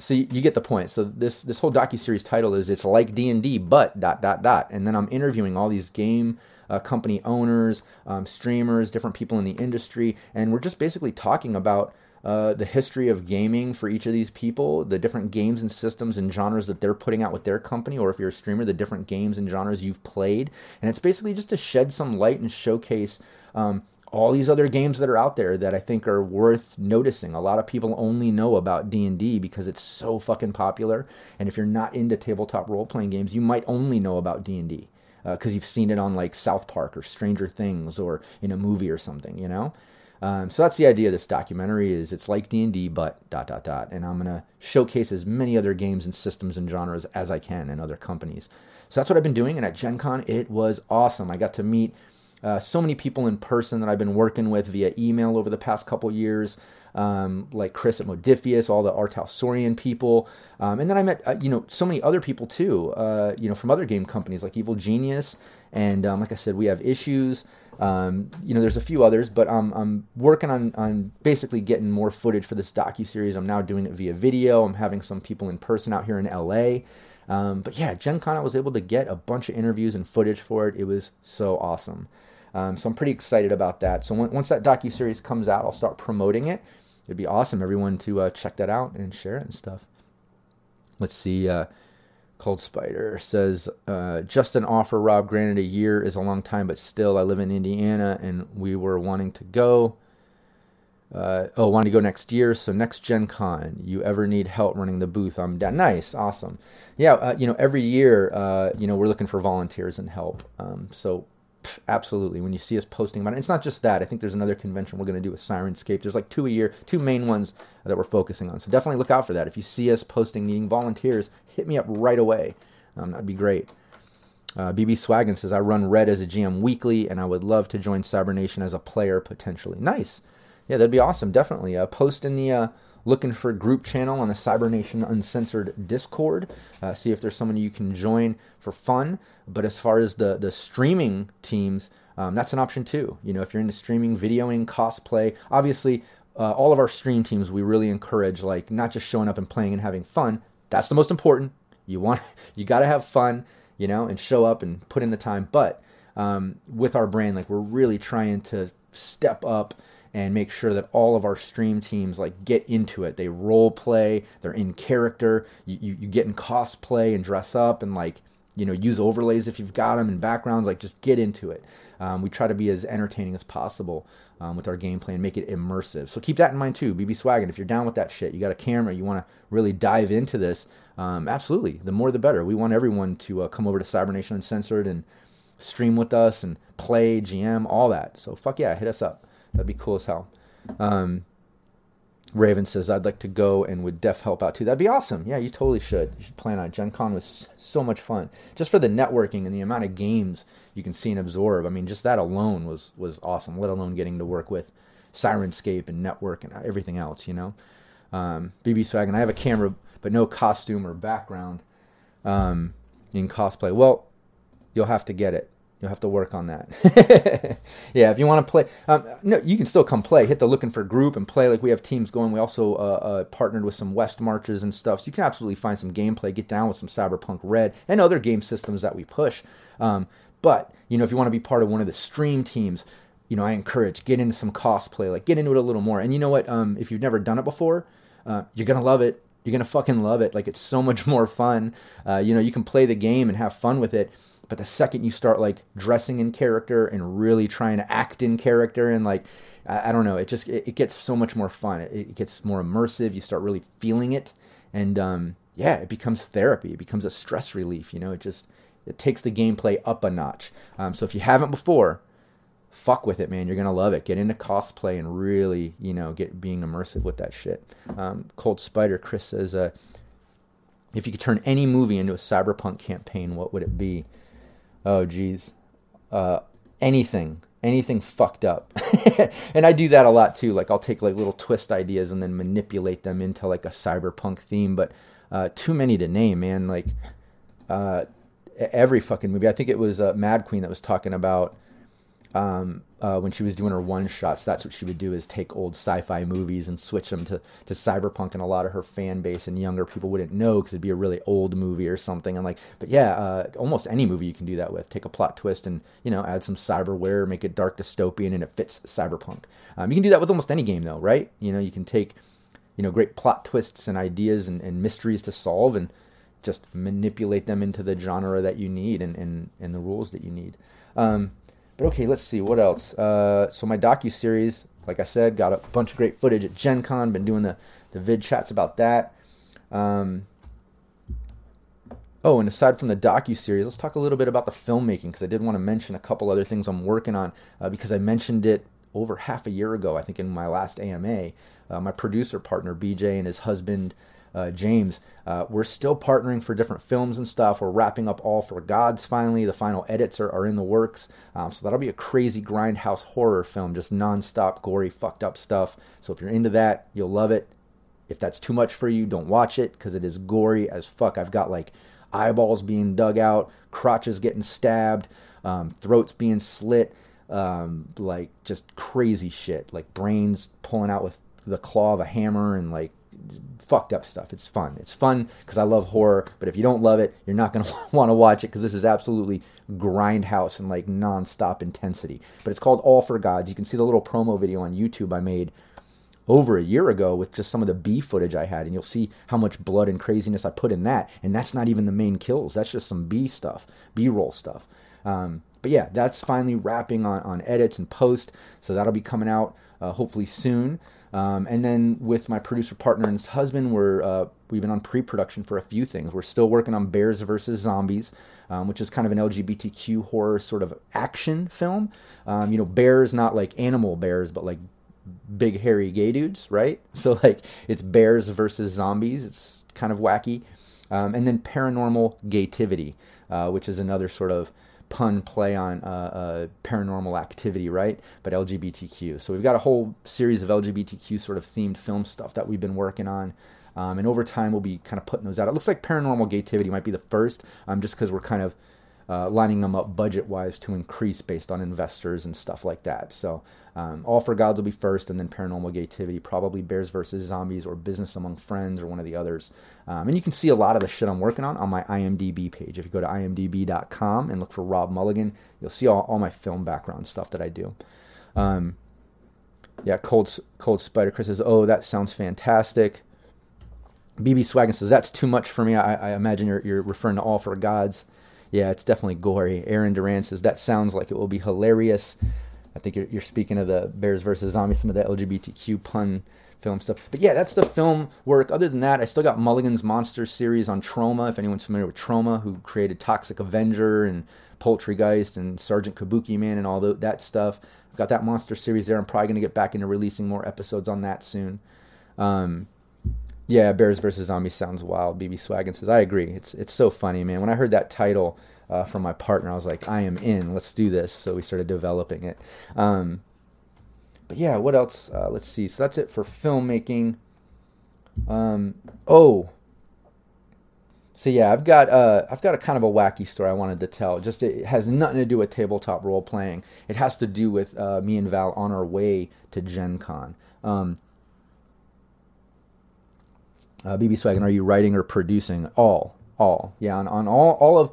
So you, you get the point. So this this whole docu series title is it's like D and D, but dot dot dot. And then I'm interviewing all these game uh, company owners, um, streamers, different people in the industry, and we're just basically talking about uh, the history of gaming for each of these people, the different games and systems and genres that they're putting out with their company, or if you're a streamer, the different games and genres you've played. And it's basically just to shed some light and showcase um, all these other games that are out there that I think are worth noticing. A lot of people only know about D&D because it's so fucking popular. And if you're not into tabletop role-playing games, you might only know about D&D because uh, you've seen it on like South Park or Stranger Things or in a movie or something, you know? Um, so that's the idea of this documentary is it's like D&D but dot dot dot and I'm going to showcase as many other games and systems and genres as I can and other companies. So that's what I've been doing and at Gen Con it was awesome. I got to meet uh, so many people in person that I've been working with via email over the past couple years, um, like Chris at Modiphius, all the R. Talsorian people, um, and then I met uh, you know so many other people too, uh, you know from other game companies like Evil Genius, and um, like I said, we have issues. Um, you know, there's a few others, but I'm, I'm working on, on basically getting more footage for this docu series. I'm now doing it via video. I'm having some people in person out here in LA. Um, but yeah, Gen Con, I was able to get a bunch of interviews and footage for it. It was so awesome. Um, so I'm pretty excited about that. So when, once that docu series comes out, I'll start promoting it. It'd be awesome, everyone, to uh, check that out and share it and stuff. Let's see. Uh, Cold Spider says, uh, just an offer, Rob. Granted, a year is a long time, but still, I live in Indiana and we were wanting to go. Uh, oh, wanting to go next year. So, next Gen Con, you ever need help running the booth? I'm down. Nice. Awesome. Yeah, uh, you know, every year, uh, you know, we're looking for volunteers and help. Um, so, absolutely. When you see us posting about it, it's not just that. I think there's another convention we're going to do with Syrinscape. There's like two a year, two main ones that we're focusing on. So definitely look out for that. If you see us posting needing volunteers, hit me up right away. Um, that'd be great. Uh, BB Swaggin says, I run Red as a GM weekly, and I would love to join Cybernation as a player potentially. Nice. Yeah, that'd be awesome. Definitely. Uh, post in the. Uh, looking for group channel on the Cybernation Uncensored Discord. Uh, see if there's someone you can join for fun. But as far as the the streaming teams, um, that's an option too. You know, if you're into streaming, videoing, cosplay, obviously. Uh, all of our stream teams, we really encourage like not just showing up and playing and having fun. That's the most important. You want, you got to have fun, you know, and show up and put in the time. But um, with our brand, like we're really trying to step up and make sure that all of our stream teams like get into it. They role play, they're in character. You, you, you get in cosplay and dress up and like you know use overlays if you've got them and backgrounds. Like just get into it. Um, we try to be as entertaining as possible um, with our gameplay and make it immersive. So keep that in mind too. BB Swaggin, if you're down with that shit, you got a camera, you want to really dive into this. Um, absolutely, the more the better. We want everyone to uh, come over to Cybernation Uncensored and stream with us and play, GM, all that. So fuck yeah, hit us up. That'd be cool as hell. Um, Raven says, I'd like to go and would def help out too. That'd be awesome. Yeah, you totally should. You should plan on it. Gen Con was so much fun. Just for the networking and the amount of games you can see and absorb. I mean, just that alone was, was awesome, let alone getting to work with Syrinscape and network and everything else, you know? Um, BB Swaggin, I have a camera, but no costume or background um, in cosplay. Well, you'll have to get it. You'll have to work on that. yeah, if you want to play, um, no, you can still come play. Hit the looking for group and play. Like we have teams going. We also uh, uh, partnered with some West Marches and stuff, so you can absolutely find some gameplay. Get down with some Cyberpunk Red and other game systems that we push. Um, but you know, if you want to be part of one of the stream teams, you know, I encourage get into some cosplay. Like get into it a little more. And you know what? Um, if you've never done it before, uh, you're gonna love it. You're gonna fucking love it. Like it's so much more fun. Uh, you know, you can play the game and have fun with it but the second you start like dressing in character and really trying to act in character and like I, I don't know, it just it, it, gets so much more fun. It, it, gets more immersive. You start really feeling it, and um, yeah, it becomes therapy. It becomes a stress relief. You know, it just it takes the gameplay up a notch. Um, so if you haven't before, fuck with it, man. You're gonna love it. Get into cosplay and really, you know, get being immersive with that shit. Um, Cold Spider, Chris says, uh, if you could turn any movie into a cyberpunk campaign, what would it be? Oh geez, uh, anything, anything fucked up. and I do that a lot too. Like I'll take like little twist ideas and then manipulate them into like a cyberpunk theme. But uh, too many to name, man. Like uh, every fucking movie. I think it was uh, Mad Queen that was talking about um, uh, when she was doing her one shots, that's what she would do is take old sci-fi movies and switch them to, to cyberpunk, and a lot of her fan base and younger people wouldn't know because it'd be a really old movie or something. And like, but yeah, uh, almost any movie you can do that with. Take a plot twist and you know add some cyberware, make it dark dystopian, and it fits cyberpunk. Um, you can do that with almost any game though, right? You know, you can take you know great plot twists and ideas and, and mysteries to solve and just manipulate them into the genre that you need and, and, and the rules that you need. Um, but okay, let's see what else. Uh, so my docu series, like I said, got a bunch of great footage at Gen Con. Been doing the the vid chats about that. Um, oh, and aside from the docu series, let's talk a little bit about the filmmaking because I did want to mention a couple other things I'm working on uh, because I mentioned it over half a year ago, I think, in my last AMA. Uh, my producer partner BJ and his husband uh, James. Uh, we're still partnering for different films and stuff. We're wrapping up All for Gods finally. The final edits are, are in the works. Um, so that'll be a crazy grindhouse horror film, just nonstop, gory, fucked up stuff. So if you're into that, you'll love it. If that's too much for you, don't watch it because it is gory as fuck. I've got like eyeballs being dug out, crotches getting stabbed, um, throats being slit, um, like just crazy shit, like brains pulling out with the claw of a hammer and like fucked up stuff. It's fun. It's fun because I love horror. But if you don't love it, you're not going to want to watch it because this is absolutely grindhouse and like nonstop intensity. But it's called All for Gods. You can see the little promo video on YouTube I made over a year ago with just some of the B footage I had, and you'll see how much blood and craziness I put in that. And that's not even the main kills. That's just some B stuff, B roll stuff. Um, but yeah, that's finally wrapping on, on edits and post. So that'll be coming out uh, hopefully soon. Um, and then with my producer partner and his husband, we're uh, we've been on pre-production for a few things. We're still working on Bears versus Zombies, um, which is kind of an LGBTQ horror sort of action film. Um, you know, bears not like animal bears, but like big hairy gay dudes, right? So like it's bears versus zombies. It's kind of wacky. Um, and then paranormal gaytivity, uh, which is another sort of pun play on uh, uh, paranormal activity, right? But LGBTQ. So we've got a whole series of LGBTQ sort of themed film stuff that we've been working on. Um, and over time, we'll be kind of putting those out. It looks like Paranormal Gaytivity might be the first, um, just because we're kind of uh, lining them up budget wise to increase based on investors and stuff like that. So, um, All for Gods will be first, and then Paranormal Gaytivity, probably Bears versus Zombies or Business Among Friends or one of the others. Um, and you can see a lot of the shit I'm working on on my IMDb page. If you go to imdb.com and look for Rob Mulligan, you'll see all, all my film background stuff that I do. Um, yeah, Cold, Cold Spider Chris says, Oh, that sounds fantastic. BB Swaggin says, That's too much for me. I, I imagine you're, you're referring to All for Gods yeah, it's definitely gory. Aaron Duran says that sounds like it will be hilarious. I think you're, you're speaking of the Bears versus Zombies, some of the LGBTQ pun film stuff. But yeah, that's the film work. Other than that, I still got Mulligan's Monster series on Troma. If anyone's familiar with Troma, who created Toxic Avenger and Poultrygeist and Sergeant Kabuki Man and all that stuff. I've got that monster series there. I'm probably going to get back into releasing more episodes on that soon. Um, yeah, Bears versus Zombies sounds wild. BB Swaggin says, I agree. It's it's so funny, man. When I heard that title uh, from my partner, I was like, I am in. Let's do this. So we started developing it. Um, but yeah, what else? Uh, let's see. So that's it for filmmaking. Um, oh, so yeah, I've got uh, I've got a kind of a wacky story I wanted to tell. Just it has nothing to do with tabletop role playing. It has to do with uh, me and Val on our way to Gen Con. Um, uh, BB Swaggin, are you writing or producing? All, all, yeah, on, on all, all of.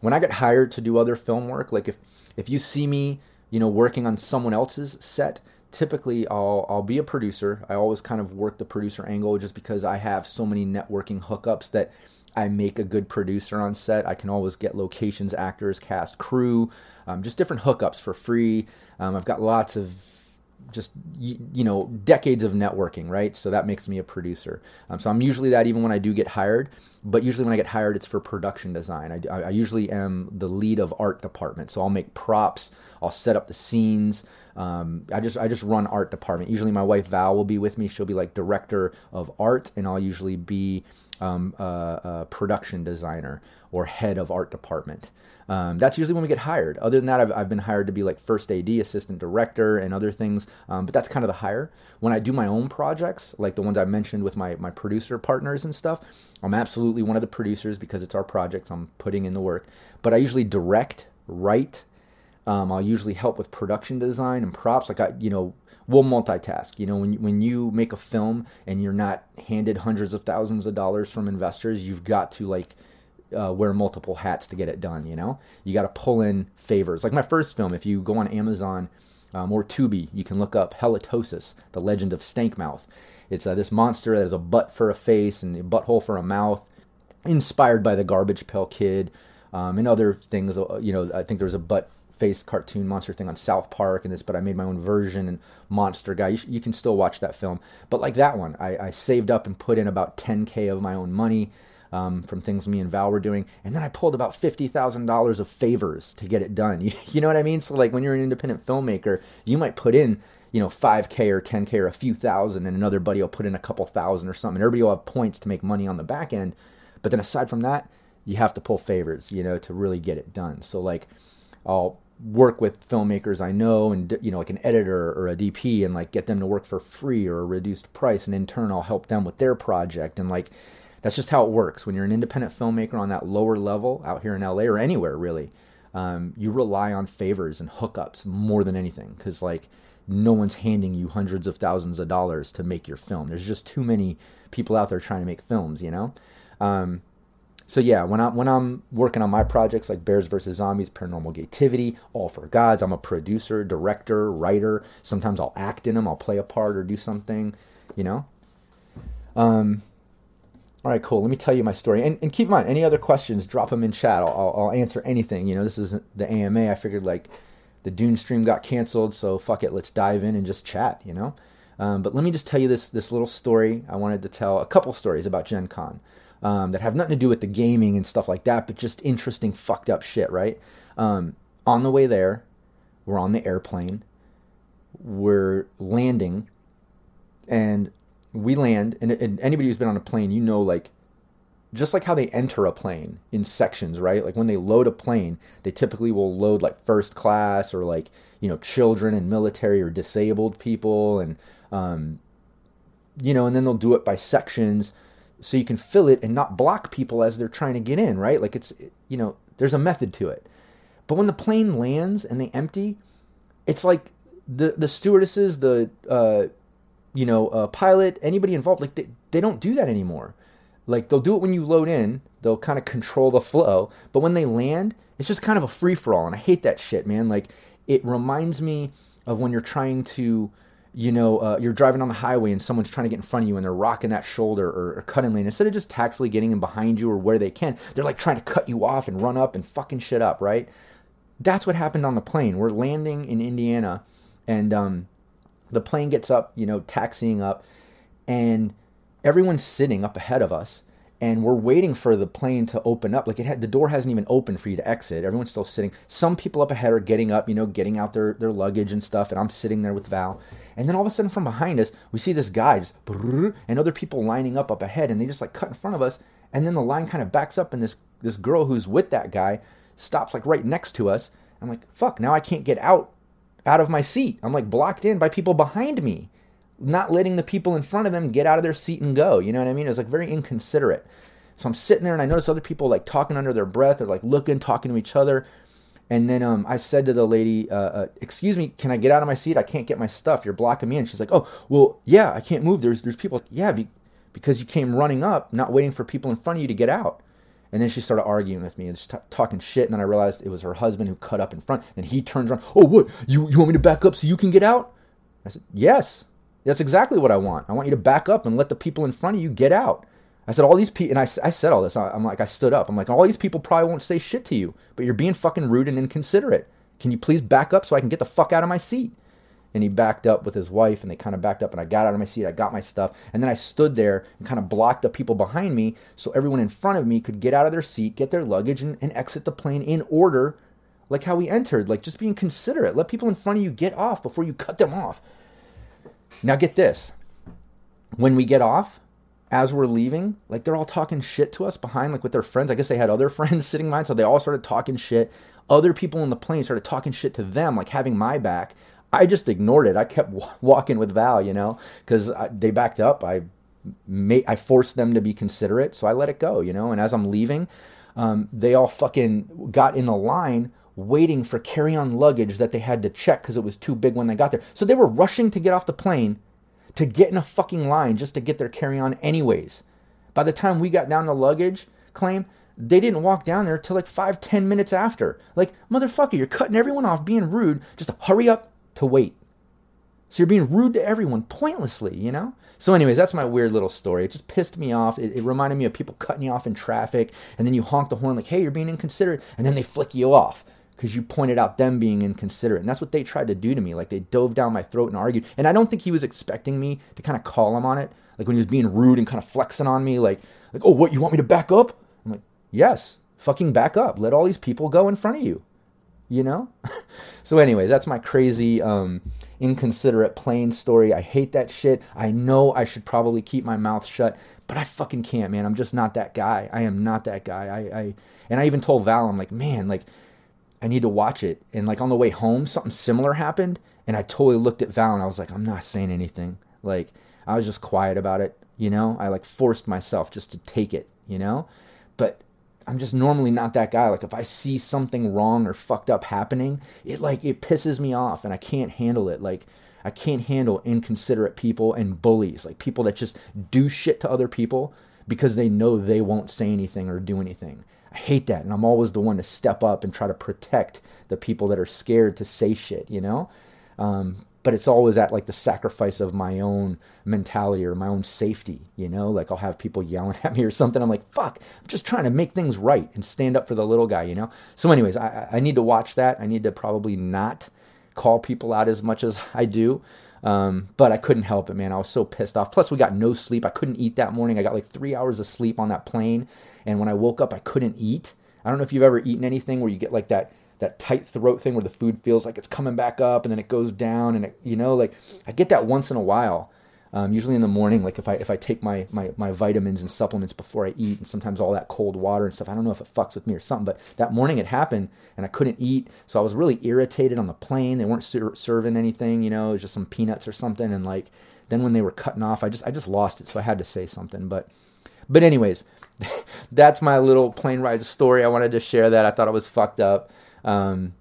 When I get hired to do other film work, like if if you see me, you know, working on someone else's set, typically I'll I'll be a producer. I always kind of work the producer angle just because I have so many networking hookups that I make a good producer on set. I can always get locations, actors, cast, crew, um, just different hookups for free. Um, I've got lots of just you know decades of networking right? So that makes me a producer. Um, so i'm usually that even when i do get hired but usually when i get hired it's for production design. I, I usually am the lead of art department. So i'll make props i'll set up the scenes. Um, i just i just run art department. Usually my wife val will be with me. She'll be like director of art and i'll usually be um, a, a production designer or head of art department um, that's usually when we get hired. Other than that, I've, I've been hired to be like first AD, assistant director, and other things. Um, but that's kind of the hire. When I do my own projects, like the ones I mentioned with my, my producer partners and stuff, I'm absolutely one of the producers because it's our projects. I'm putting in the work. But I usually direct, write. Um, I'll usually help with production design and props. Like I, you know, we'll multitask. You know, when when you make a film and you're not handed hundreds of thousands of dollars from investors, you've got to like uh, wear multiple hats to get it done. You know, you got to pull in favors. Like my first film, if you go on Amazon um, or Tubi, you can look up Halitosis: The Legend of Stank Mouth. It's uh, this monster that has a butt for a face and a butthole for a mouth, inspired by the Garbage Pail Kid um, and other things. Uh, you know, I think there was a butt face cartoon monster thing on South Park and this, but I made my own version and Monster Guy. You, sh- you can still watch that film, but like that one, I, I saved up and put in about 10k of my own money um, from things me and Val were doing. And then I pulled about $50,000 of favors to get it done. You, you know what I mean? So, like, when you're an independent filmmaker, you might put in, you know, 5K or 10K or a few thousand, and another buddy will put in a couple thousand or something. Everybody will have points to make money on the back end. But then aside from that, you have to pull favors, you know, to really get it done. So, like, I'll work with filmmakers I know and you know like an editor or a DP and like get them to work for free or a reduced price and in turn I'll help them with their project and like that's just how it works. When you're an independent filmmaker on that lower level out here in LA or anywhere really, um, you rely on favors and hookups more than anything because like no one's handing you hundreds of thousands of dollars to make your film. There's just too many people out there trying to make films, you know. Um, so yeah, when I'm when I'm working on my projects like Bears vs Zombies, Paranormal Gaytivity, All for Gods, I'm a producer, director, writer. Sometimes I'll act in them, I'll play a part or do something, you know. Um, all right, cool. Let me tell you my story. And, and keep in mind, any other questions, drop them in chat. I'll, I'll, I'll answer anything. You know, this is the AMA. I figured like the Dune stream got canceled, so fuck it. Let's dive in and just chat, you know? Um, but let me just tell you this, this little story. I wanted to tell a couple stories about Gen Con um, that have nothing to do with the gaming and stuff like that, but just interesting, fucked up shit, right? Um, on the way there, we're on the airplane. We're landing, and we land, and, and anybody who's been on a plane, you know, like just like how they enter a plane in sections, right? Like when they load a plane, they typically will load like first class or like you know children and military or disabled people, and um, you know, and then they'll do it by sections so you can fill it and not block people as they're trying to get in, right? Like it's you know, there's a method to it. But when the plane lands and they empty, it's like the the stewardesses, the uh, you know, a pilot, anybody involved, like they, they don't do that anymore. Like they'll do it when you load in, they'll kind of control the flow, but when they land, it's just kind of a free for all, and I hate that shit, man. Like it reminds me of when you're trying to, you know, uh, you're driving on the highway and someone's trying to get in front of you and they're rocking that shoulder or, or cutting lane. Instead of just tactfully getting in behind you or where they can, they're like trying to cut you off and run up and fucking shit up, right? That's what happened on the plane. We're landing in Indiana, and um, the plane gets up, you know, taxiing up, and everyone's sitting up ahead of us, and we're waiting for the plane to open up. Like it had the door hasn't even opened for you to exit. Everyone's still sitting. Some people up ahead are getting up, you know, getting out their their luggage and stuff, and I'm sitting there with Val. And then all of a sudden, from behind us, we see this guy just and other people lining up up ahead, and they just like cut in front of us. And then the line kind of backs up, and this this girl who's with that guy stops like right next to us. I'm like, fuck, now I can't get out out of my seat. I'm like blocked in by people behind me, not letting the people in front of them get out of their seat and go. You know what I mean? It was like very inconsiderate. So I'm sitting there and I notice other people like talking under their breath or like looking, talking to each other. And then um, I said to the lady, uh, uh, "Excuse me, can I get out of my seat? I can't get my stuff. You're blocking me." And she's like, "Oh, well, yeah, I can't move. There's there's people. Yeah, be, because you came running up, not waiting for people in front of you to get out." And then she started arguing with me and just t- talking shit. And then I realized it was her husband who cut up in front. And he turns around, "Oh, what? You you want me to back up so you can get out?" I said, "Yes, that's exactly what I want. I want you to back up and let the people in front of you get out." I said, all these people, and I, I said all this. I'm like, I stood up. I'm like, all these people probably won't say shit to you, but you're being fucking rude and inconsiderate. Can you please back up so I can get the fuck out of my seat? And he backed up with his wife, and they kind of backed up, and I got out of my seat. I got my stuff, and then I stood there and kind of blocked the people behind me so everyone in front of me could get out of their seat, get their luggage, and, and exit the plane in order, like how we entered, like just being considerate. Let people in front of you get off before you cut them off. Now, get this when we get off, as we're leaving, like they're all talking shit to us behind, like with their friends. I guess they had other friends sitting behind, so they all started talking shit. Other people in the plane started talking shit to them, like having my back. I just ignored it. I kept w- walking with Val, you know, because they backed up. I made, I forced them to be considerate, so I let it go, you know. And as I'm leaving, um, they all fucking got in a line waiting for carry-on luggage that they had to check because it was too big when they got there. So they were rushing to get off the plane to get in a fucking line just to get their carry on anyways. By the time we got down to luggage claim, they didn't walk down there till like five, ten minutes after. Like, motherfucker, you're cutting everyone off being rude just hurry up to wait. So you're being rude to everyone pointlessly, you know? So, anyways, that's my weird little story. It just pissed me off. It, it, reminded me of people cutting you off in traffic, and then you honk the horn like, hey, you're being inconsiderate, and then they flick you off because you pointed out them being inconsiderate. And that's what they tried to do to me. Like they dove down my throat and argued. And I don't think he was expecting me to kind of call him on it. Like when he was being rude and kind of flexing on me, like, like, oh, what, you want me to back up? I'm like, yes, fucking back up. Let all these people go in front of you. You know? so, anyways, that's my crazy, um, inconsiderate plane story. I hate that shit. I know I should probably keep my mouth shut, but I fucking can't, man. I'm just not that guy. I am not that guy. I, I and I even told Val, I'm like, man, like I need to watch it. And like on the way home, something similar happened, and I totally looked at Val and I was like, I'm not saying anything. Like I was just quiet about it, you know. I like forced myself just to take it, you know. But I'm just normally not that guy. Like if I see something wrong or fucked up happening, it like it pisses me off and I can't handle it. Like I can't handle inconsiderate people and bullies, like people that just do shit to other people because they know they won't say anything or do anything. I hate that. And I'm always the one to step up and try to protect the people that are scared to say shit, you know? Um, but it's always at like the sacrifice of my own mentality or my own safety, you know? Like I'll have people yelling at me or something. I'm like, fuck, I'm just trying to make things right and stand up for the little guy, you know? So, anyways, I, I need to watch that. I need to probably not call people out as much as I do. Um, but I couldn't help it, man. I was so pissed off. Plus, we got no sleep. I couldn't eat that morning. I got like three hours of sleep on that plane. And when I woke up, I couldn't eat. I don't know if you've ever eaten anything where you get like that that tight throat thing where the food feels like it's coming back up and then it goes down and it, you know like I get that once in a while. Um, usually in the morning, like if I if I take my, my my vitamins and supplements before I eat, and sometimes all that cold water and stuff, I don't know if it fucks with me or something. But that morning it happened, and I couldn't eat, so I was really irritated on the plane. They weren't ser- serving anything, you know, it was just some peanuts or something. And like then when they were cutting off, I just I just lost it, so I had to say something. But but anyways, that's my little plane ride story. I wanted to share that. I thought it was fucked up. Um,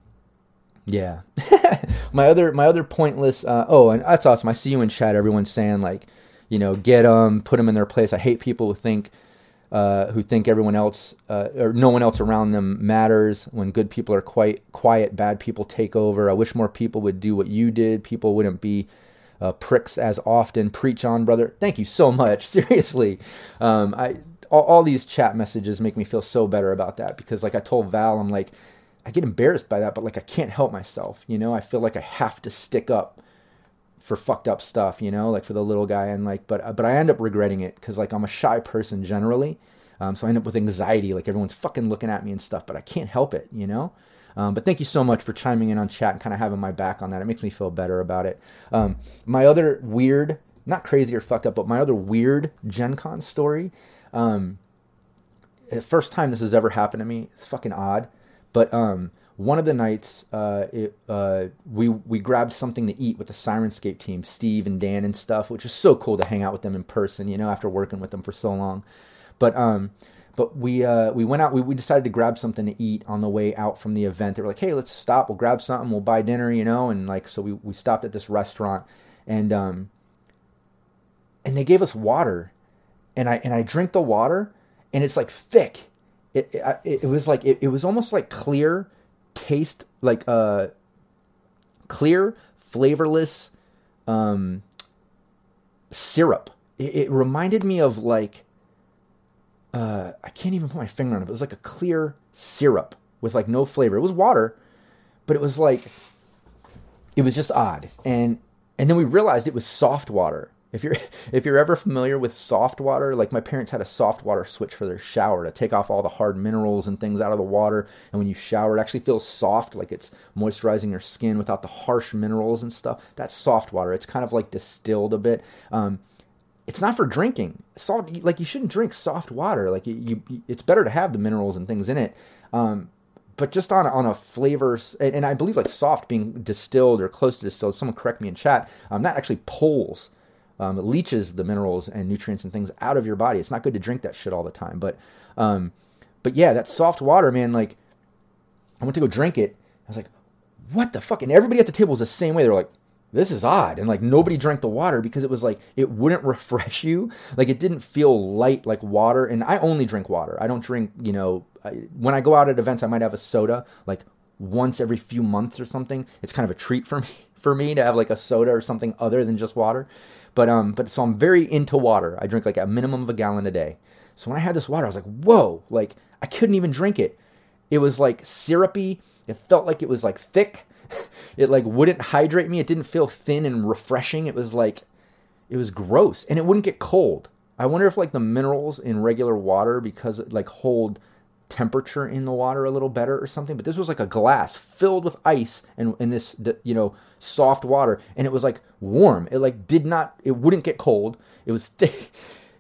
yeah. my other my other pointless. Uh, oh, and that's awesome. I see you in chat. Everyone's saying like, you know, get them, put them in their place. I hate people who think. Uh, who think everyone else uh, or no one else around them matters when good people are quite quiet bad people take over i wish more people would do what you did people wouldn't be uh, pricks as often preach on brother thank you so much seriously um, I, all, all these chat messages make me feel so better about that because like i told val i'm like I get embarrassed by that, but like I can't help myself, you know. I feel like I have to stick up for fucked up stuff, you know, like for the little guy, and like, but but I end up regretting it because like I'm a shy person generally, um, so I end up with anxiety, like everyone's fucking looking at me and stuff, but I can't help it, you know. Um, but thank you so much for chiming in on chat and kind of having my back on that. It makes me feel better about it. Um, my other weird, not crazy or fucked up, but my other weird Gen Con story. Um, first time this has ever happened to me. It's fucking odd. But um, one of the nights, uh, it, uh, we we grabbed something to eat with the Syrinscape team, Steve and Dan and stuff, which is so cool to hang out with them in person. You know, after working with them for so long. But um, but we uh, we went out. We, we decided to grab something to eat on the way out from the event. They were like, "Hey, let's stop. We'll grab something. We'll buy dinner." You know, and like so we we stopped at this restaurant, and um, and they gave us water, and I and I drink the water, and it's like thick. It it, it was like it, it was almost like clear taste, like uh, clear, flavorless, um, syrup. It, it reminded me of like uh, I can't even put my finger on it. It was like a clear syrup with like no flavor. It was water, but it was like it was just odd. And and then we realized it was soft water. If you're if you're ever familiar with soft water, like my parents had a soft water switch for their shower to take off all the hard minerals and things out of the water. And when you shower, it actually feels soft, like it's moisturizing your skin without the harsh minerals and stuff. That's soft water. It's kind of like distilled a bit. Um, it's not for drinking. Salt, like you shouldn't drink soft water. Like you, you it's better to have the minerals and things in it. Um, but just on on a flavor, and, and, I believe like soft being distilled or close to distilled. Someone correct me in chat. Um, that actually pulls, um, leaches the minerals and nutrients and things out of your body. It's not good to drink that shit all the time. But, um, but yeah, that soft water, man. Like, I went to go drink it. I was like, what the fuck? And everybody at the table was the same way. They were like, this is odd and like nobody drank the water because it was like it wouldn't refresh you like it didn't feel light like water and i only drink water i don't drink you know I, when i go out at events i might have a soda like once every few months or something it's kind of a treat for me for me to have like a soda or something other than just water but um but so i'm very into water i drink like a minimum of a gallon a day so when i had this water i was like whoa like i couldn't even drink it it was like syrupy it felt like it was like thick it like wouldn't hydrate me. It didn't feel thin and refreshing. It was like it was gross and it wouldn't get cold. I wonder if like the minerals in regular water because it like hold temperature in the water a little better or something. But this was like a glass filled with ice and in this you know soft water and it was like warm. It like did not it wouldn't get cold. It was thick.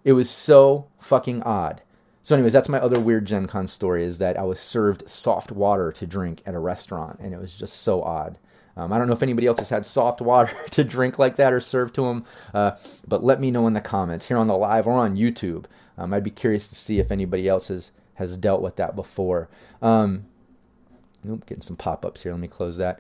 It was so fucking odd. So, anyways, that's my other weird Gen Con story is that I was served soft water to drink at a restaurant, and it was just so odd. Um, I don't know if anybody else has had soft water to drink like that or served to them, uh, but let me know in the comments here on the live or on YouTube. Um, I'd be curious to see if anybody else has, has dealt with that before. Um, getting some pop ups here. Let me close that.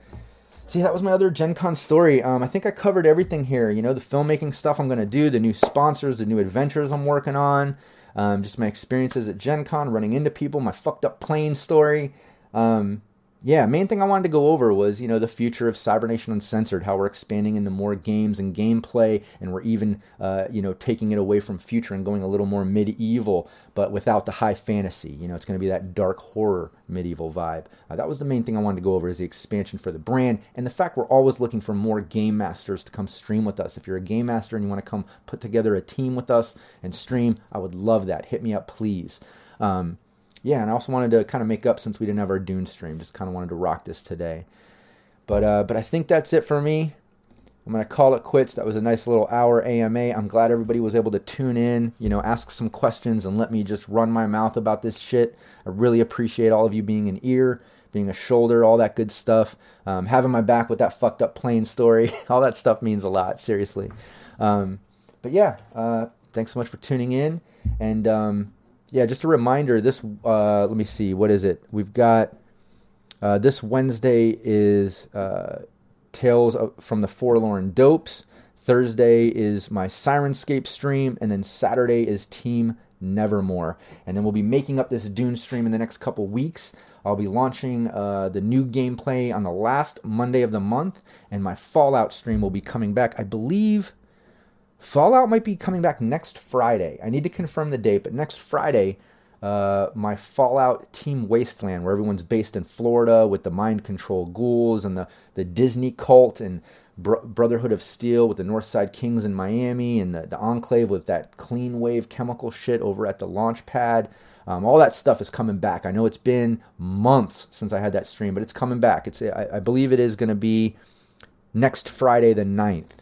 See, that was my other Gen Con story. Um, I think I covered everything here. You know, the filmmaking stuff I'm going to do, the new sponsors, the new adventures I'm working on um, just my experiences at Gen Con, running into people, my fucked up plane story. Um, yeah, main thing I wanted to go over was, you know, the future of Cybernation Uncensored, how we're expanding into more games and gameplay, and we're even, uh, you know, taking it away from future and going a little more medieval, but without the high fantasy. You know, it's going to be that dark horror medieval vibe. Uh, that was the main thing I wanted to go over is the expansion for the brand and the fact we're always looking for more game masters to come stream with us. If you're a game master and you want to come put together a team with us and stream, I would love that. Hit me up, please. Um, yeah, and I also wanted to kind of make up since we didn't have our Dune stream. Just kind of wanted to rock this today. But uh, but I think that's it for me. I'm gonna call it quits. That was a nice little hour AMA. I'm glad everybody was able to tune in, you know, ask some questions and let me just run my mouth about this shit. I really appreciate all of you being an ear, being a shoulder, all that good stuff. Um, having my back with that fucked up plane story, all that stuff means a lot. Seriously. Um, but yeah, uh, thanks so much for tuning in, and um, yeah, just a reminder. This, uh, let me see, what is it? We've got uh, this Wednesday is uh, Tales from the Forlorn Dopes. Thursday is my Syrinscape stream, and then Saturday is Team Nevermore. And then we'll be making up this Dune stream in the next couple weeks. I'll be launching uh, the new gameplay on the last Monday of the month, and my Fallout stream will be coming back, I believe, Fallout might be coming back next Friday. I need to confirm the date, but next Friday, uh, my Fallout Team Wasteland, where everyone's based in Florida with the mind control ghouls and the, the Disney cult and Br- Brotherhood of Steel with the Northside Kings in Miami and the, the Enclave with that clean wave chemical shit over at the launch pad. Um, all that stuff is coming back. I know it's been months since I had that stream, but it's coming back. It's I, I believe it is going to be next Friday the 9th.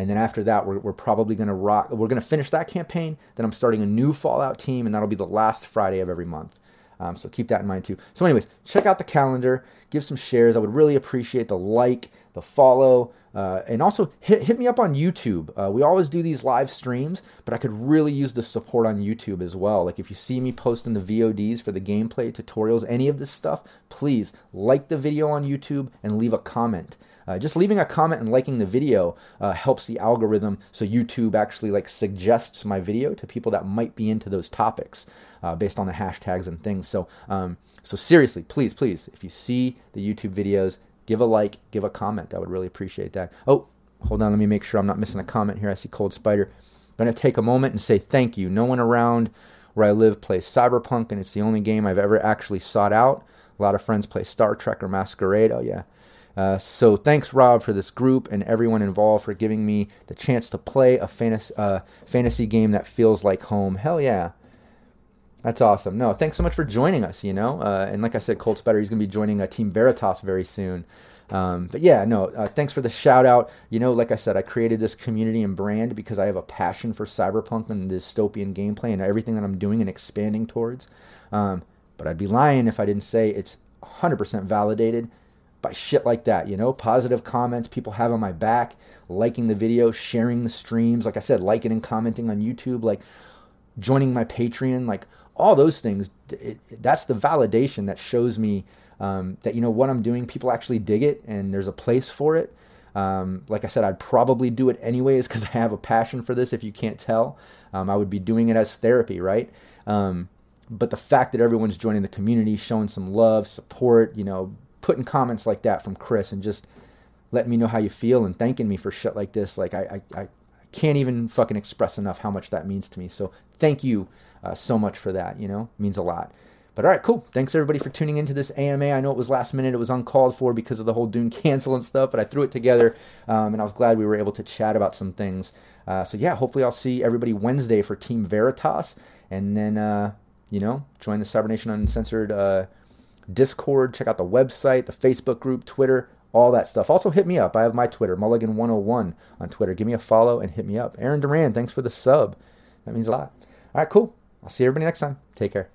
And then after that, we're, we're probably going to rock. We're going to finish that campaign. Then I'm starting a new Fallout team, and that'll be the last Friday of every month. Um, so keep that in mind too. So, anyways, check out the calendar, give some shares. I would really appreciate the like, the follow, uh, and also hit, hit me up on YouTube. Uh, we always do these live streams, but I could really use the support on YouTube as well. Like if you see me posting the VODs for the gameplay tutorials, any of this stuff, please like the video on YouTube and leave a comment. Uh, just leaving a comment and liking the video uh, helps the algorithm so youtube actually like suggests my video to people that might be into those topics uh, based on the hashtags and things. So um, so seriously please please if you see the youtube videos give a like give a comment. I would really appreciate that. Oh hold on. Let me make sure i'm not missing a comment here. I see cold spider. I'm going to take a moment and say thank you. No one around where i live plays cyberpunk and it's the only game i've ever actually sought out. A lot of friends play star trek or masquerade. Oh yeah uh, so thanks, Rob, for this group and everyone involved for giving me the chance to play a fantasy, uh, fantasy game that feels like home. Hell yeah. That's awesome. No, thanks so much for joining us, you know. Uh, and like I said, Cold Spider. He's going to be joining uh, Team Veritas very soon. Um, but yeah, no, uh, thanks for the shout out. You know, like I said, I created this community and brand because I have a passion for cyberpunk and dystopian gameplay and everything that I'm doing and expanding towards. Um, but I'd be lying if I didn't say it's 100% validated by shit like that, you know, positive comments, people having my back, liking the video, sharing the streams, like I said, liking and commenting on YouTube, like joining my Patreon, like all those things. It, that's the validation that shows me um, that you know what I'm doing, people actually dig it, and there's a place for it. Um, like I said, I'd probably do it anyways because I have a passion for this. If you can't tell, um, I would be doing it as therapy, right? Um, but the fact that everyone's joining the community, showing some love, support, you know, putting comments like that from Chris and just letting me know how you feel and thanking me for shit like this. Like I, I, I can't even fucking express enough how much that means to me. So thank you uh, so much for that. You know, it means a lot. But all right, cool. Thanks everybody for tuning into this AMA. I know it was last minute; it was uncalled for because of the whole Dune cancel and stuff. But I threw it together, um, and I was glad we were able to chat about some things. Uh, so yeah, hopefully I'll see everybody Wednesday for Team Veritas, and then uh, you know join the Cybernation Uncensored uh, Discord, check out the website, the Facebook group, Twitter, all that stuff. Also, hit me up. I have my Twitter, Mulligan101 on Twitter. Give me a follow and hit me up. Aaron Duran, thanks for the sub. That means a lot. All right, cool. I'll see everybody next time. Take care.